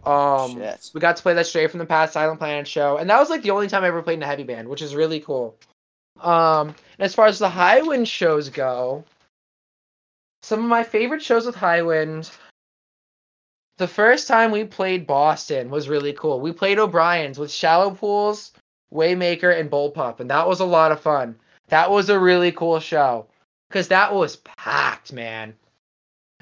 Um, Shit. we got to play that Stray from the Path Silent Planet show, and that was like the only time I ever played in a heavy band, which is really cool. Um, and as far as the Highwind shows go, some of my favorite shows with Highwind. The first time we played Boston was really cool. We played O'Brien's with Shallow Pools, Waymaker, and Bullpup, and that was a lot of fun. That was a really cool show because that was packed, man.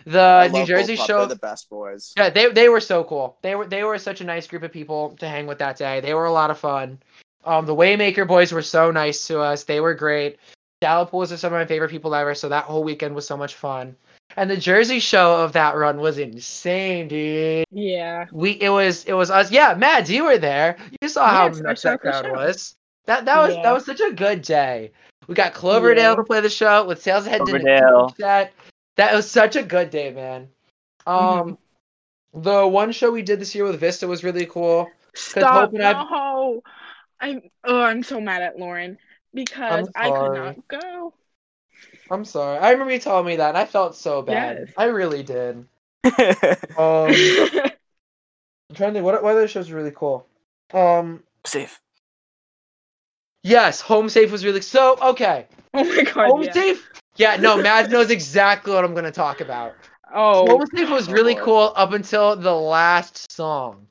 The I New Jersey Bullpup. show, They're the best boys. yeah, they they were so cool. They were they were such a nice group of people to hang with that day. They were a lot of fun. Um, the Waymaker boys were so nice to us. They were great. Shallow Pools are some of my favorite people ever. So that whole weekend was so much fun. And the Jersey show of that run was insane, dude. Yeah. We it was it was us. Yeah, Mads, you were there. You saw how Yes, I nuts that crowd show. was. That that was Yeah. that was such a good day. We got Cloverdale Yeah. to play the show with Sales Ahead. did a Cloverdale. huge. That was such a good day, man. Um, the one show we did this year with Vista was really cool. Stop. I- No. I'm oh, I'm so mad at Lauren because I could not go. I'm sorry. I remember you telling me that, and I felt so bad. Yes. I really did. Um, I'm trying to think. What what other shows were really cool? Um, Safe. yes, Home Safe was really so okay. oh my god. Home yeah. Safe. Yeah, no, Mads knows exactly what I'm gonna talk about. Oh. Home Safe was really cool up until the last song.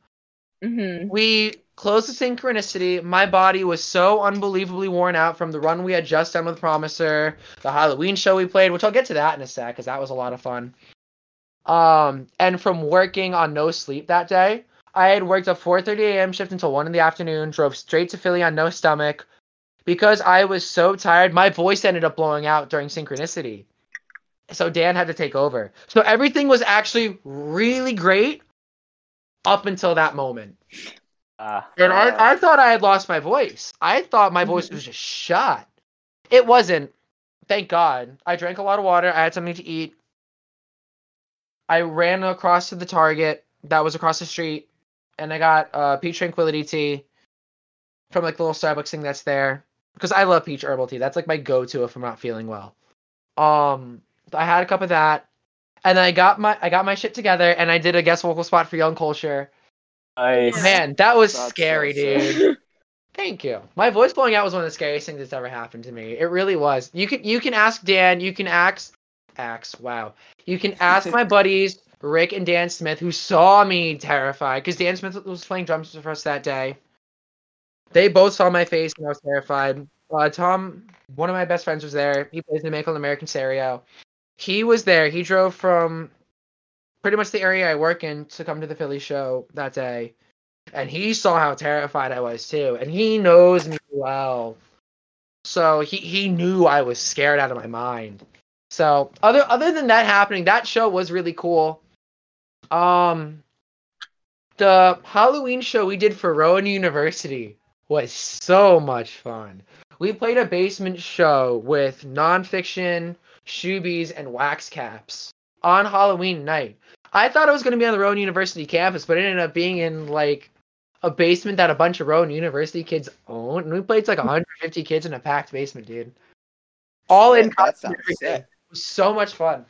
Mm-hmm. We closed the synchronicity. My body was so unbelievably worn out from the run we had just done with Promiser, the Halloween show we played, which I'll get to that in a sec because that was a lot of fun. Um, and from working on no sleep that day, I had worked a 4:30 a.m. shift until one in the afternoon. Drove straight to Philly on no stomach because I was so tired. My voice ended up blowing out during synchronicity, so Dan had to take over. So everything was actually really great up until that moment. Ah, And Uh, I, I thought I had lost my voice. I thought my voice was just shot. It wasn't. Thank God. I drank a lot of water. I had something to eat. I ran across to the Target that was across the street, and I got uh, peach tranquility tea from like the little Starbucks thing that's there because I love peach herbal tea. That's like my go-to if I'm not feeling well. Um, I had a cup of that, and then I got my I got my shit together, and I did a guest vocal spot for Young Culture. Nice. Man, that was That's scary, sick. dude. Thank you. My voice blowing out was one of the scariest things that's ever happened to me. It really was. You can you can ask Dan. You can ask ask. Wow. You can ask my buddies Rick and Dan Smith who saw me terrified because Dan Smith was playing drums for us that day. They both saw my face and I was terrified. Uh, Tom, one of my best friends, was there. He plays in the Maple American Stereo. He was there. He drove from pretty much the area I work in to come to the Philly show that day and he saw how terrified I was too, and he knows me well. So he, he knew I was scared out of my mind. So other other than that happening, that show was really cool. Um the Halloween show we did for Rowan University was so much fun. We played a basement show with nonfiction, shoebies, and wax caps on Halloween night. I thought it was going to be on the Rowan University campus, but it ended up being in like a basement that a bunch of Rowan University kids own. And we played to like 150 kids in a packed basement, dude. All in costume, sounds everything. sick. It was so much fun.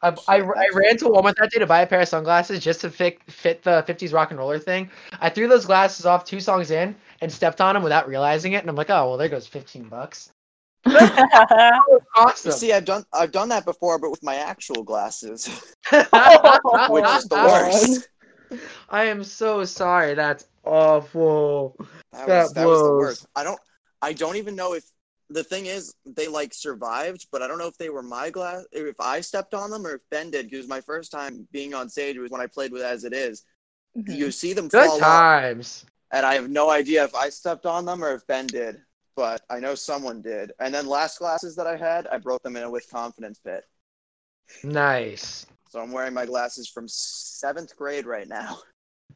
I, I, I ran to. Walmart that day to buy a pair of sunglasses just to fit, fit the 50s rock and roller thing. I threw those glasses off two songs in and stepped on them without realizing it. And I'm like, oh, well, there goes 15 bucks. Awesome. See, I've done I've done that before, but with my actual glasses, which is the worst. I am so sorry. That's awful. That That was, that was the worst. I don't I don't even know if the thing is they like survived, but I don't know if they were my glass if I stepped on them or if Ben did because my first time being on stage was when I played with As It Is. You mm-hmm. see them Good off, times. and I have no idea if I stepped on them or if Ben did, but I know someone did. And then last glasses that I had, I broke them in a with confidence fit. Nice. So I'm wearing my glasses from seventh grade right now.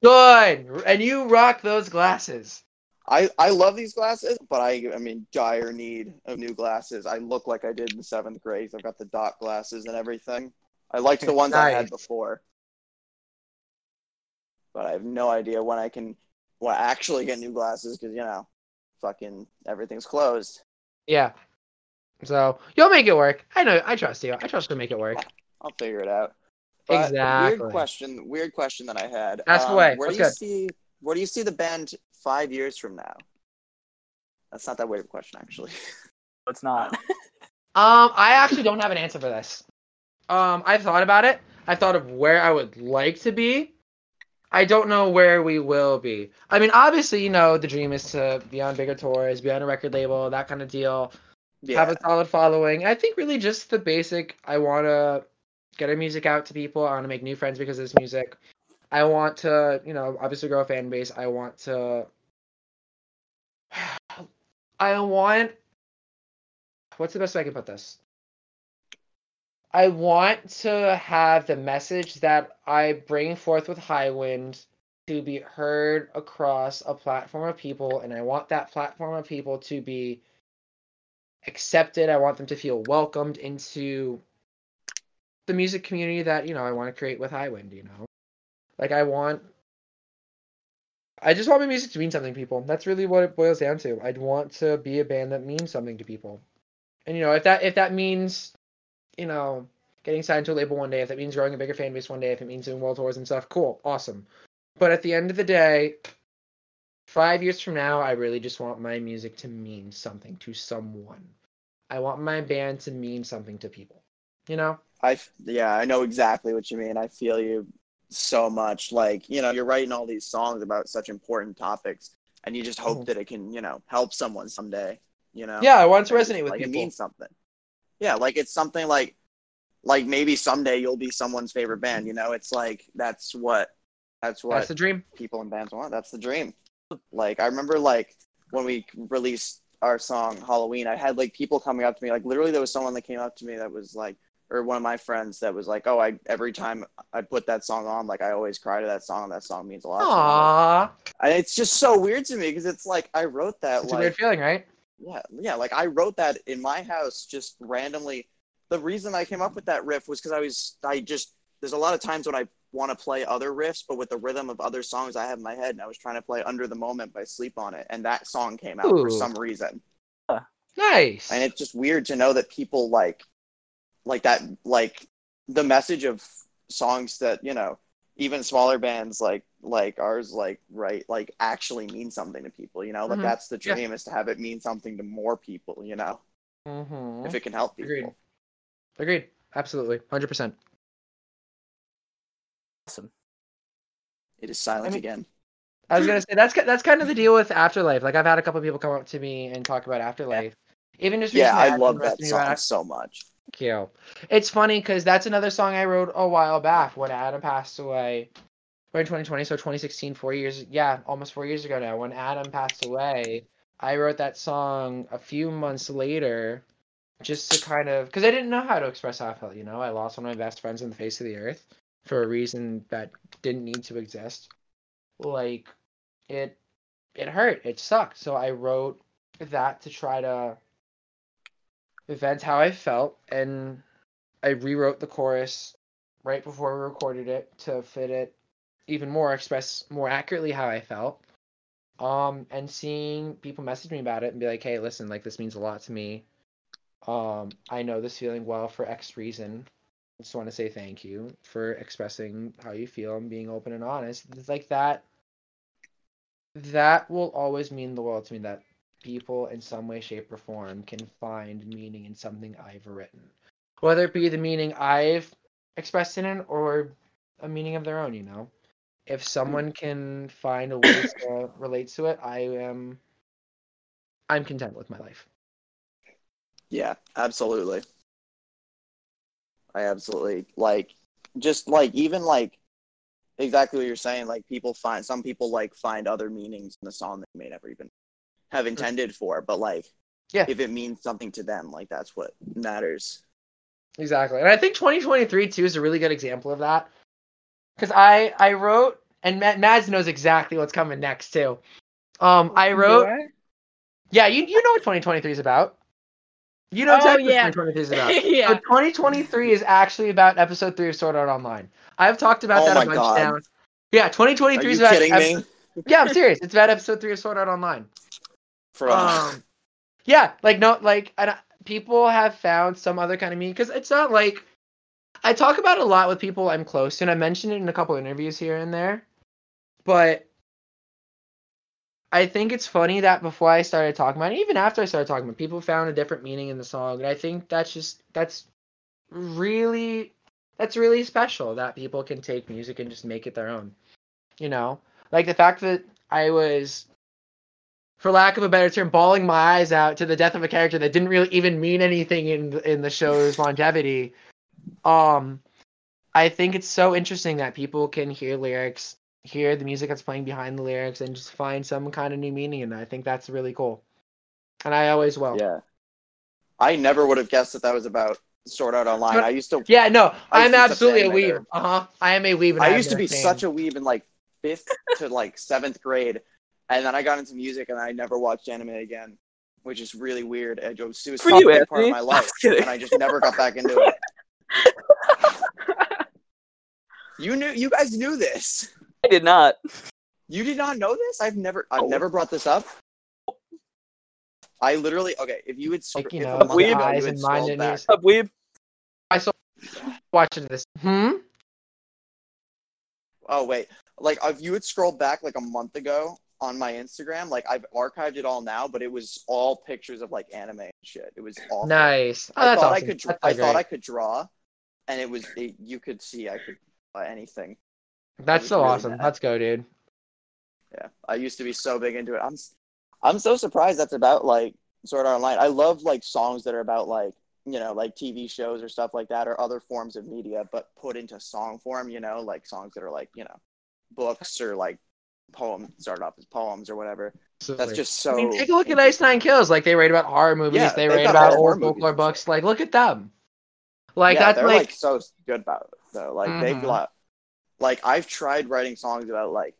Good. And you rock those glasses. I, I love these glasses, but I I mean dire need of new glasses. I look like I did in seventh grade. I've got the dot glasses and everything. I liked the ones I had before, but I have no idea when I can when I actually get new glasses because you know, fucking everything's closed. Yeah. So you'll make it work. I know. I trust you. I trust you to make it work. I'll figure it out. But Exactly. Weird question. Weird question that I had. Um, Ask away. Where That's do you good. see? Where do you see the band five years from now? That's not that weird of a question, actually. It's not. Um, I actually don't have an answer for this. Um, I've thought about it. I've thought of where I would like to be. I don't know where we will be. I mean, obviously, you know, the dream is to be on bigger tours, be on a record label, that kind of deal. Yeah. Have a solid following. I think really just the basic. I want to get our music out to people. I want to make new friends because of this music. I want to, you know, obviously grow a fan base. I want to. I want. What's the best way I can put this? I want to have the message that I bring forth with Highwind to be heard across a platform of people, and I want that platform of people to be accepted. I want them to feel welcomed into the music community that, you know, I want to create with Highwind, you know? Like, I want. I just want my music to mean something to people. That's really what it boils down to. I'd want to be a band that means something to people. And you know, if that if that means, you know, getting signed to a label one day, if that means growing a bigger fan base one day, if it means doing world tours and stuff, cool, awesome. But at the end of the day, five years from now, I really just want my music to mean something to someone. I want my band to mean something to people. You know? I yeah, I know exactly what you mean. I feel you so much. Like, you know, you're writing all these songs about such important topics and you just hope Mhm. that it can, you know, help someone someday, you know? Yeah, I want to resonate with like, people. It means something. Yeah, like it's something like like maybe someday you'll be someone's favorite band, you know? It's like that's what that's what That's the dream. people in bands want. That's the dream. Like I remember like when we released our song Halloween, I had like people coming up to me. Like literally there was someone that came up to me that was like or one of my friends that was like, Oh, I every time I put that song on, like I always cry to that song. That song means a lot. to me." Aww, And it's just so weird to me because it's like I wrote that it's a weird feeling, right? Yeah, yeah. Like I wrote that in my house just randomly. The reason I came up with that riff was because I was I just there's a lot of times when I want to play other riffs, but with the rhythm of other songs I have in my head, and I was trying to play "Under the Moment" by Sleep on It, and that song came out for some reason. Nice. And it's just weird to know that people like like that like the message of songs that you know even smaller bands like like ours like right like actually mean something to people you know like Mhm. that's the Yeah. dream is to have it mean something to more people you know Mhm. if it can help people Agreed. Agreed. Absolutely. 100%. Awesome. it is silent I mean- again I was gonna say that's that's kind of the deal with Afterlife. Like I've had a couple people come up to me and talk about Afterlife. Even just yeah i love that message about song so much Thank you. It's funny because that's another song I wrote a while back when Adam passed away. We're in 2020, so 2016, four years, yeah, almost four years ago now. When Adam passed away, I wrote that song a few months later just to kind of, because I didn't know how to express how I felt, you know? I lost one of my best friends on the face of the earth for a reason that didn't need to exist. Like, it, it hurt. It sucked. So I wrote that to try to vent how I felt, and I rewrote the chorus right before we recorded it to fit it even more, express more accurately how I felt. Um, and seeing people message me about it and be like, "Hey, listen, like this means a lot to me. Um, I know this feeling well for X reason. I just want to say thank you for expressing how you feel and being open and honest. It's like that. That will always mean the world to me. That people in some way, shape, or form can find meaning in something I've written. Whether it be the meaning I've expressed in it or a meaning of their own, you know? If hmm. someone can find a way to relate to it, I am I'm content with my life. yeah absolutely i absolutely like just like even like exactly what you're saying like people find some people like find other meanings in the song that they may never even have intended for but like Yeah. if it means something to them like that's what matters Exactly. And I think 2023 too is a really good example of that. Cuz I I wrote and Mads knows exactly what's coming next too. Um I wrote Yeah, you you know what 2023 is about. You know Oh, exactly yeah. what 2023 is about. So yeah. 2023 is actually about episode 3 of Sword Art Online. I've talked about Oh that a bunch God. now. Yeah, 2023 are is about kidding ep- me Yeah, I'm serious. It's about episode 3 of Sword Art Online. For Um, yeah, like no, like I- people have found some other kind of meaning because it's not like I talk about a lot with people I'm close to, and I mentioned it in a couple interviews here and there. But I think it's funny that before I started talking about it, even after I started talking about it, people found a different meaning in the song, and I think that's just that's really that's really special that people can take music and just make it their own. You know, like the fact that I was for lack of a better term, bawling my eyes out to the death of a character that didn't really even mean anything in the- in the show's longevity. Um, I think it's so interesting that people can hear lyrics, hear the music that's playing behind the lyrics, and just find some kind of new meaning in it. I think that's really cool, and I always will. yeah i never would have guessed that that was about Sword Art Online. I used to Yeah, no, I I'm absolutely a weeb. Uh huh. I am a weeb. And I used to be such a weeb in like fifth to like seventh grade, and then I got into music and I never watched anime again, which is really weird. It was, it was For a big part of my life, and I just never got back into it. You knew, you guys knew this. I did not. You did not know this? I've never, I've Oh. never brought this up. I literally, okay, if you would, sc- Like you know, weeb eyes and mind scrolled and back. Up, weeb. I saw watching this. Hmm. Oh wait, like if you had scrolled back like a month ago on my Instagram, like I've archived it all now, but it was all pictures of like anime and shit. It was awful. Nice. Oh, I that's thought awesome. I could. That's I thought I could draw, and it was. It, you could see I could uh, anything. That's so really awesome. bad. Let's go, dude. Yeah, I used to be so big into it. I'm I'm so surprised that's about like Sword Art Online. I love like songs that are about like you know like TV shows or stuff like that or other forms of media, but put into song form. You know, like songs that are like you know books or like poems started off as poems or whatever. That's just so. I mean, take a look at Ice Nine Kills. Like they write about horror movies. Yeah, they they've write about horror old folklore books. Like look at them. Like yeah, that's they're like, like, so good about it though. Like they've Mhm. got like I've tried writing songs about like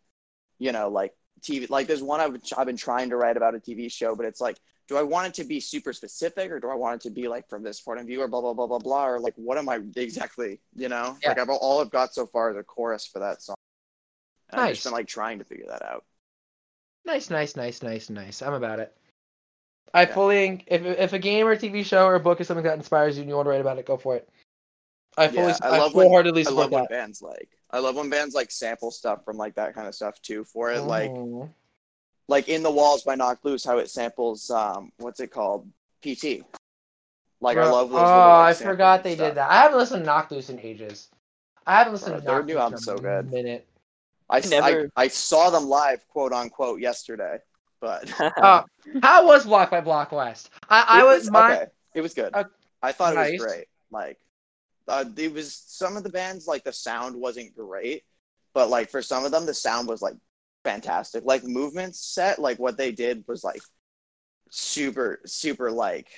you know like TV. Like there's one I've I've been trying to write about a TV show, but it's like, do I want it to be super specific or do I want it to be like from this point of view or blah blah blah blah blah or like what am I exactly? You know, Yeah. like I've all I've got so far is a chorus for that song. And I've just Nice. been like trying to figure that out. nice, nice, nice, nice, nice. I'm about it. I Yeah. fully if if a game or TV show or a book is something that inspires you and you want to write about it, go for it. I fully, Yeah, I I, love when- wholeheartedly I support love when bands like I love when bands like sample stuff from like that kind of stuff too for it. Like Mhm. like in the walls by Knocked Loose, how it samples um what's it called PT. Like I love those. Oh, like, I forgot they stuff. did that. I haven't listened to Knocked Loose in ages. I haven't listened Bro, to Knocked Loose in so a good. minute. I, s- Never- I, I saw them live, quote unquote, yesterday, but Uh, how was Block by Block West? I, I it was, my okay. It was good. Uh, I thought it nice. was great. Like, uh, it was some of the bands like the sound wasn't great, but like for some of them the sound was like fantastic. Like movements set, like what they did was like super super like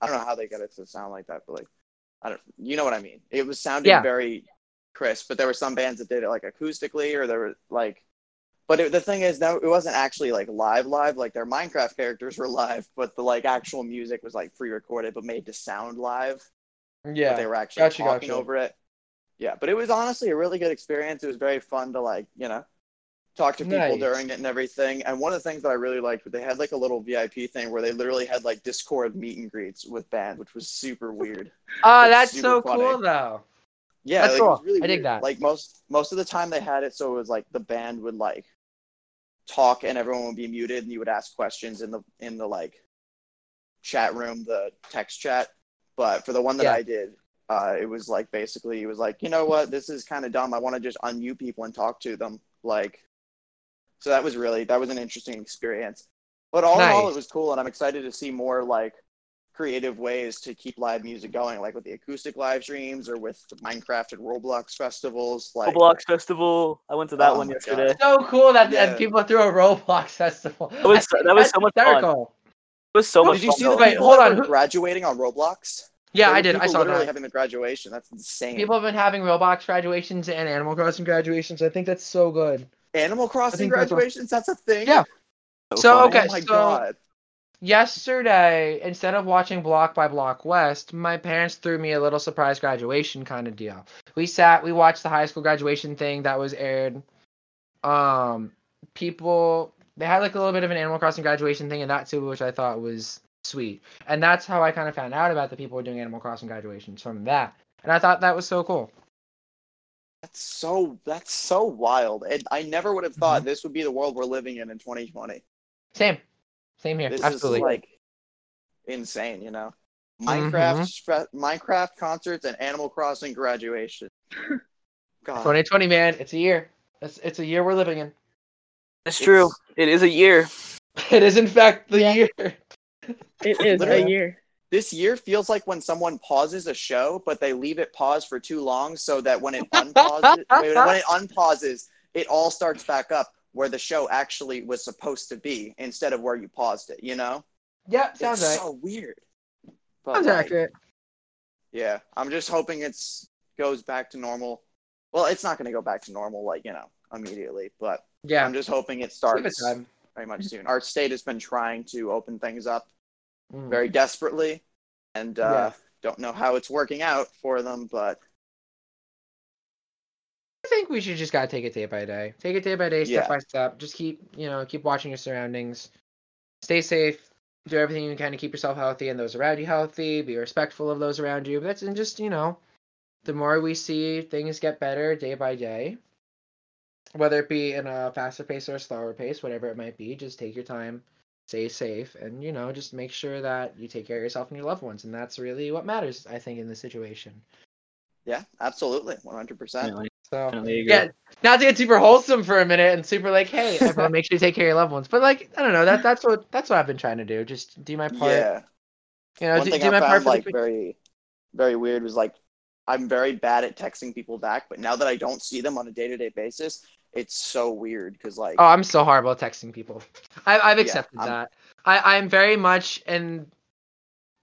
I don't know how they got it to sound like that, but like I don't you know what I mean. It was sounding Yeah. very crisp, but there were some bands that did it like acoustically or there were like but it, the thing is no it wasn't actually like live live like their Minecraft characters were live, but the like actual music was like pre-recorded but made to sound live yeah. they were actually Gotcha, talking gotcha. over it. Yeah, but it was honestly a really good experience. It was very fun to like, you know, talk to people Nice. during it and everything. And one of the things that I really liked, was they had like a little VIP thing where they literally had like Discord meet and greets with bands, which was super weird. Oh, that's so funny. cool though. Yeah, That's like, it was cool. really I dig weird. that. Like most most of the time they had it so it was like the band would like talk and everyone would be muted and you would ask questions in the in the like chat room, the text chat. But for the one that Yeah. I did, uh, it was like basically it was like, you know what, this is kind of dumb. I want to just unmute people and talk to them. Like so that was really that was an interesting experience. But all in all it was cool and I'm excited to see more like creative ways to keep live music going, like with the acoustic live streams or with the Minecraft and Roblox festivals. Like, Roblox Festival. I went to that Oh one my yesterday. God. So cool that, Yeah. that people threw a Roblox festival. That was- that was so much fun. hysterical. It was so much did you fun. see though. the Wait, people hold on, graduating on Roblox? Yeah, I did. I saw literally that. having the graduation. That's insane. People have been having Roblox graduations and Animal Crossing graduations. I think that's so good. Animal Crossing think that's what- graduations. That's a thing. Yeah. So So, okay, Oh my so- god. Yesterday, instead of watching Block by Block West, my parents threw me a little surprise graduation kind of deal. We sat, we watched the high school graduation thing that was aired. Um, people they had like a little bit of an Animal Crossing graduation thing in that too, which I thought was sweet. And that's how I kind of found out about the people who were doing Animal Crossing graduations from that. And I thought that was so cool. That's so that's so wild. And I never would have thought this would be the world we're living in in 2020. Same, same here. This Absolutely. is like insane, you know. Minecraft mm-hmm. stre- Minecraft concerts and Animal Crossing graduation. God. 2020, man, it's a year. It's it's a year we're living in. It's true. It's- It is a year. It is in fact the Yeah. year. It is a year. This year feels like when someone pauses a show, but they leave it paused for too long, so that when it unpauses, when when it unpauses, it all starts back up where the show actually was supposed to be instead of where you paused it. You know, Yep, sounds it's right. so weird. But Sounds like, accurate. yeah, I'm just hoping it's goes back to normal. Well, it's not going to go back to normal like you know immediately, but Yeah. I'm just hoping it starts very much soon. Our state has been trying to open things up Mhm. very desperately, and uh, Yeah. don't know how it's working out for them, but think we should just gotta take it day by day. Take it day by day, step Yeah. by step. Just keep, you know, keep watching your surroundings. Stay safe. Do everything you can to keep yourself healthy and those around you healthy. Be respectful of those around you. That's and just, you know, the more we see things get better day by day, whether it be in a faster pace or a slower pace, whatever it might be, just take your time, stay safe, and you know, just make sure that you take care of yourself and your loved ones. And that's really what matters, I think, in this situation. yeah, absolutely, 100. percent Definitely. So Definitely agree. yeah, not to get super wholesome for a minute and super like, hey, everyone, make sure you take care of your loved ones. But like, I don't know, that that's what that's what I've been trying to do. Just do my part. Yeah. You know, One do, thing do I my part found for like the very, very weird was like, I'm very bad at texting people back, but now that I don't see them on a day to day basis, it's so weird because like, Oh, I'm so horrible at texting people. I, I've accepted I'm- that. I, I'm very much, and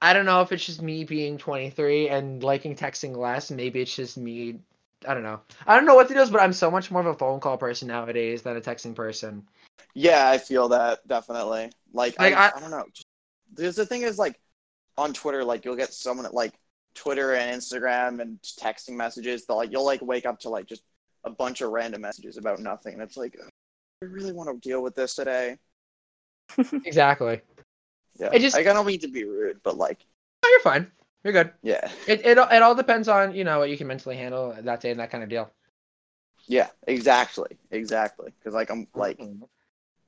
I don't know if it's just me being 23 and liking texting less. Maybe it's just me. I don't know. I don't know what it is, but I'm so much more of a phone call person nowadays than a texting person. yeah, I feel that definitely. Like, Like, I, I- I, don't know. Just, there's the thing is like, on Twitter, like you'll get someone at like Twitter and Instagram and texting messages. That like you'll like wake up to like just a bunch of random messages about nothing, and it's like, I really want to deal with this today. Exactly. Yeah, It just- like, I don't mean to be rude, but like, Oh, you're fine. You're good. yeah, It, it it all depends on you know what you can mentally handle that day and that kind of deal. yeah, exactly, exactly. Because like I'm like,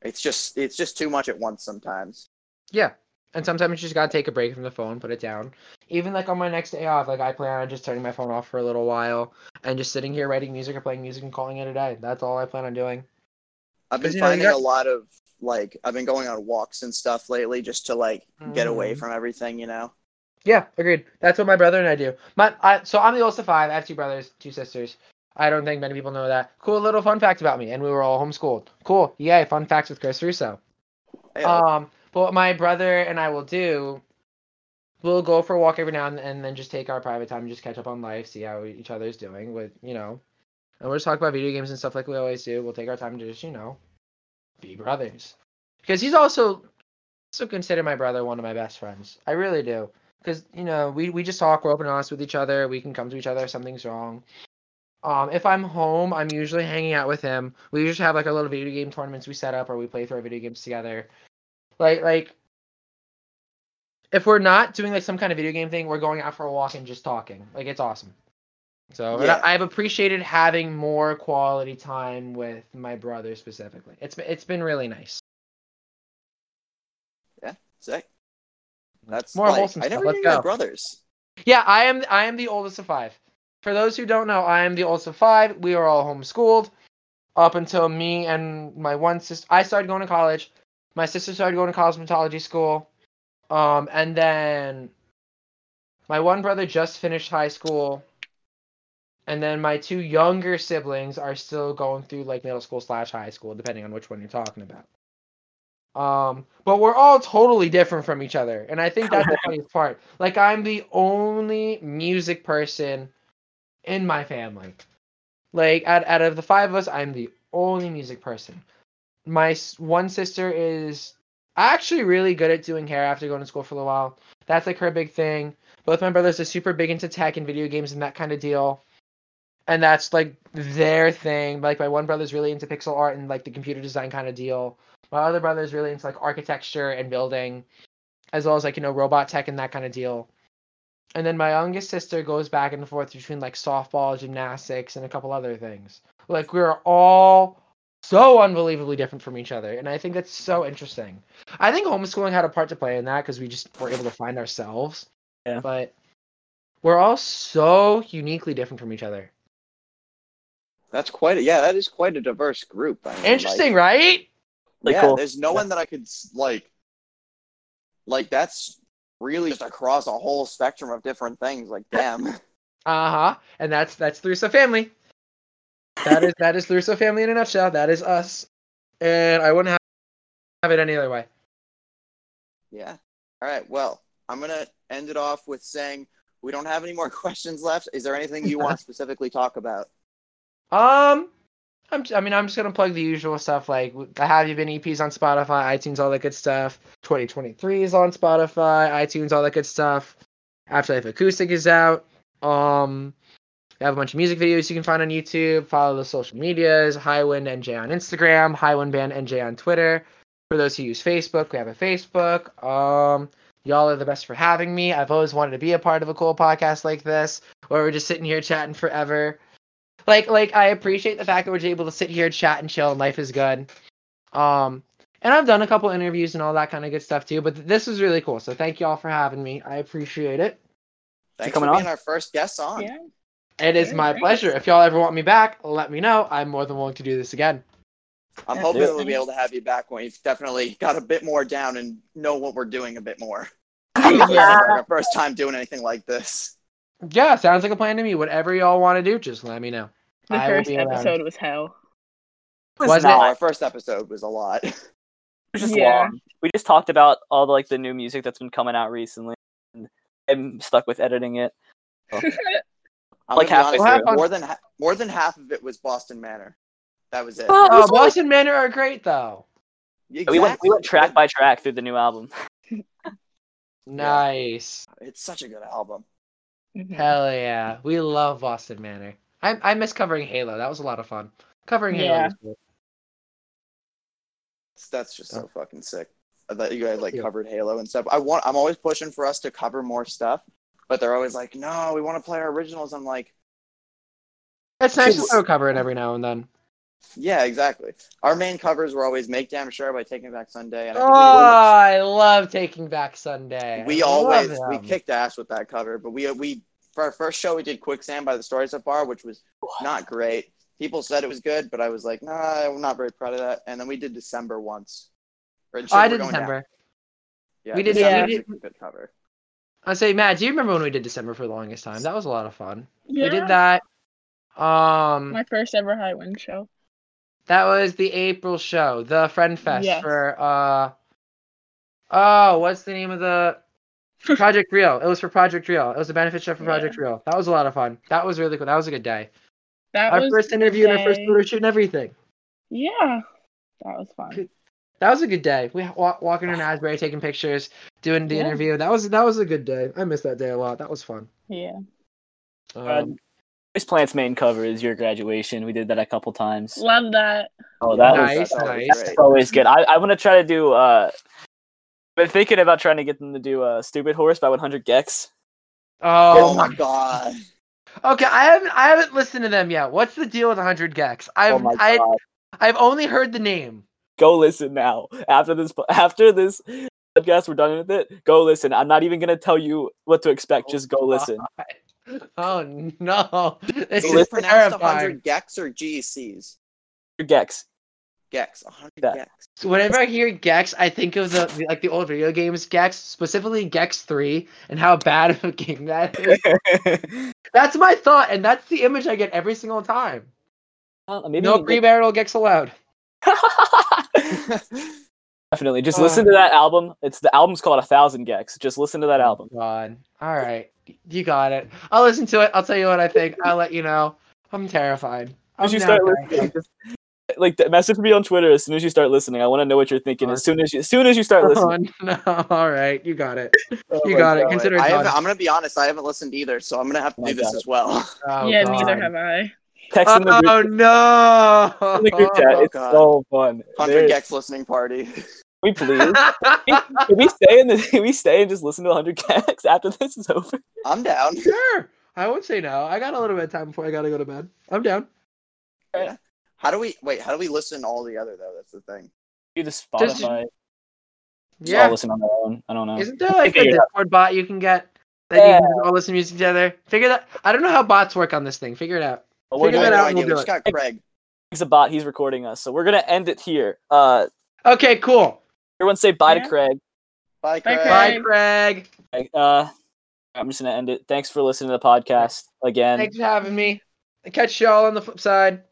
it's just it's just too much at once sometimes. Yeah. And sometimes you just gotta take a break from the phone, put it down. Even like on my next day off, like I plan on just turning my phone off for a little while and just sitting here writing music or playing music and calling it a day. That's all I plan on doing. I've been 'Cause, you know, finding got- a lot of like I've been going on walks and stuff lately just to like get away Mhm. from everything, you know. Yeah, agreed. That's what my brother and I do. My, I, so I'm the oldest of five. I have two brothers, two sisters. I don't think many people know that. Cool little fun fact about me. And we were all homeschooled. Cool. Yay. Fun facts with Chris Russo. Hey, Um, but what my brother and I will do, we'll go for a walk every now and, and then just take our private time, and just catch up on life, see how each other's doing with, you know, and we'll just talk about video games and stuff like we always do. We'll take our time to just, you know, be brothers. Because he's also, also consider my brother one of my best friends. I really do. Because, you know, we, we just talk, we're open and honest with each other. We can come to each other if something's wrong. Um, if I'm home, I'm usually hanging out with him. We usually have like our little video game tournaments we set up, or we play through our video games together. Like like, if we're not doing like some kind of video game thing, we're going out for a walk and just talking. Like it's awesome. So Yeah. I've appreciated having more quality time with my brother specifically. It's been it's been really nice. Yeah, sick. That's More like, wholesome I never Let's knew you had brothers. Yeah, I am. I am the oldest of five. For those who don't know, I am the oldest of five. We are all homeschooled up until me and my one sister. I started going to college. My sister started going to cosmetology school, um, and then my one brother just finished high school, and then my two younger siblings are still going through like middle school slash high school, depending on which one you're talking about. Um, but we're all totally different from each other, and I think that's the funniest part. Like I'm the only music person in my family. Like out out of the five of us, I'm the only music person. My one sister is actually really good at doing hair after going to school for a little while. That's like her big thing. Both my brothers are super big into tech and video games and that kind of deal. And that's like their thing. Like my one brother's really into pixel art and like the computer design kind of deal. My other brother's really into like architecture and building, as well as like you know robot tech and that kind of deal. And then my youngest sister goes back and forth between like softball, gymnastics, and a couple other things. Like we're all so unbelievably different from each other, and I think that's so interesting. I think homeschooling had a part to play in that because we just were able to find ourselves. Yeah. But we're all so uniquely different from each other. That's quite a, yeah, that is quite a diverse group. I mean, Interesting, like, right? Like, yeah, cool. there's no one that I could like. Like that's really just across a whole spectrum of different things. Like, damn. Uh huh. And that's that's the Russo family. That is that is the Russo family in a nutshell. That is us, and I wouldn't have, have it any other way. Yeah. All right. Well, I'm gonna end it off with saying we don't have any more questions left. Is there anything you want to specifically talk about? Um, I'm. I mean, I'm just gonna plug the usual stuff like the Have You Been EPs on Spotify, iTunes, all that good stuff. 2023 is on Spotify, iTunes, all that good stuff. Afterlife Acoustic is out. Um, we have a bunch of music videos you can find on YouTube. Follow the social medias: Highwind NJ on Instagram, Highwind Band NJ on Twitter. For those who use Facebook, we have a Facebook. Um, y'all are the best for having me. I've always wanted to be a part of a cool podcast like this, where we're just sitting here chatting forever like like I appreciate the fact that we're able to sit here, chat, and chill, and life is good. Um, and I've done a couple interviews and all that kind of good stuff too. But th- this was really cool. So thank you all for having me. I appreciate it. Thanks coming for being on. our first guest on. Yeah. It is Very my nice. pleasure. If y'all ever want me back, let me know. I'm more than willing to do this again. I'm Yeah. hoping Yeah. we'll be able to have you back when you've definitely got a bit more down and know what we're doing a bit more. Yeah. Our first time doing anything like this. Yeah, sounds like a plan to me. Whatever y'all want to do, just let me know. The I first be around. episode was hell. was Was it? No, not. our first episode was a lot. It was just Yeah. long. We just talked about all the like the new music that's been coming out recently, and I'm stuck with editing it. I'm Like gonna halfway honest, through. more than ha- more than half of it was Boston Manor. That was it. Oh, Oh, It's only- Boston Manor are great though. We went we went track by track through the new album. Nice. It's such a good album. Mhm. Hell yeah. We love Boston Manor. I I miss covering Halo. That was a lot of fun. Covering Halo Yeah. was cool. That's just so oh. fucking sick that you guys like Yeah. covered Halo and stuff. I want. I'm always pushing for us to cover more stuff, but they're always like, "No, we want to play our originals." I'm like, It's nice to Just- throw cover it every now and then. "Yeah, exactly." Our main covers were always "Make Damn Sure" by Taking Back Sunday, and I Oh, think I love Taking Back Sunday. we, we I always we kicked ass with that cover. But we we for our first show we did Quicksand by the Story So Far, which was not great. People said it was good, but I was like, "Nah, I'm not very proud of that." And then we did December once. Or, Oh, I did going down. December. Yeah, We did- December we was a good cover. I say, Matt, do you remember when we did December for the longest time? That was a lot of fun. Yeah. We did that. Um, My first ever Highwind show. that was the April show, the Friend Fest Yes. for uh. Oh, what's the name of the Project Real? It was for Project Real. It was a benefit show for Yeah. Project Real. That was a lot of fun. That was really cool. That was a good day. That Our was first interview and our first day- photo shoot and everything. Yeah. That was fun. That was a good day. We wa- walking in Asbury, taking pictures, doing the Yeah. interview. That was that was a good day. I missed that day a lot. That was fun. Yeah. Um, Chris Plant's main cover is your graduation. We did that a couple times. Love that. Oh, that was nice, that was nice. that's always good. I, I want to try to do. uh Been thinking about trying to get them to do uh, "Stupid Horse" by 100 gecs. Oh, Oh my god. Okay, I haven't I haven't listened to them yet. What's the deal with 100 gecs? I've oh my I god! I've only heard the name. Go listen now. After this, after this podcast, we're done with it. Go listen. I'm not even gonna tell you what to expect. Just go listen. Oh no, this Is is it pronounced 100 gecs or GCs? Gex. Gex. 100 Yeah. Gex. So whenever I hear Gex, I think of the the- like the old video games Gex, specifically Gex Three, and how bad of a game that is. That's my thought, and that's the image I get every single time. Uh, maybe no pre-marital Gex allowed. Definitely. Just Uh. listen to that album. It's the album's called A Thousand Gex. Just listen to that album. God. All right, you got it. I'll listen to it. I'll tell you what I think. I'll let you know. I'm terrified. I'm As you start terrified. listening, just, like the- message me on Twitter as soon as you start listening. I want to know what you're thinking as soon as you as soon as you start listening. Oh, no. All right, you got it. Oh You my got it. God. Consider it done. I'm gonna be honest. I haven't listened either, so I'm gonna have to Oh my do this God. as well. Oh, yeah, God. neither have I. Text in the Oh group, no! in the group chat. Oh, It's God. so fun. 100 There- Gex listening party. We please? Can we stay in the? Can we stay and just listen to 100 gecs after this is over? I'm down. sure. I won't say no. I got a little bit of time before I gotta go to bed. I'm down. How do we wait? How do we listen to all the other though? That's the thing. Do the Spotify. Just Yeah. all listen on their own. I don't know. Isn't there like a Figure it out. Discord bot you can get that you can just all listen to music together? Figure that. I don't know how bots work on this thing. Figure it out. But we're figure I that gonna, out and idea. we'll We do just got Craig. he's a bot. He's recording us, so we're gonna end it here. Uh, Okay, cool. everyone say bye Yeah. to Craig. Bye, Bye, Craig. Bye, Craig. Craig. Uh, I'm just gonna end it. Thanks for listening to the podcast again. Thanks for having me. Catch y'all on the flip side.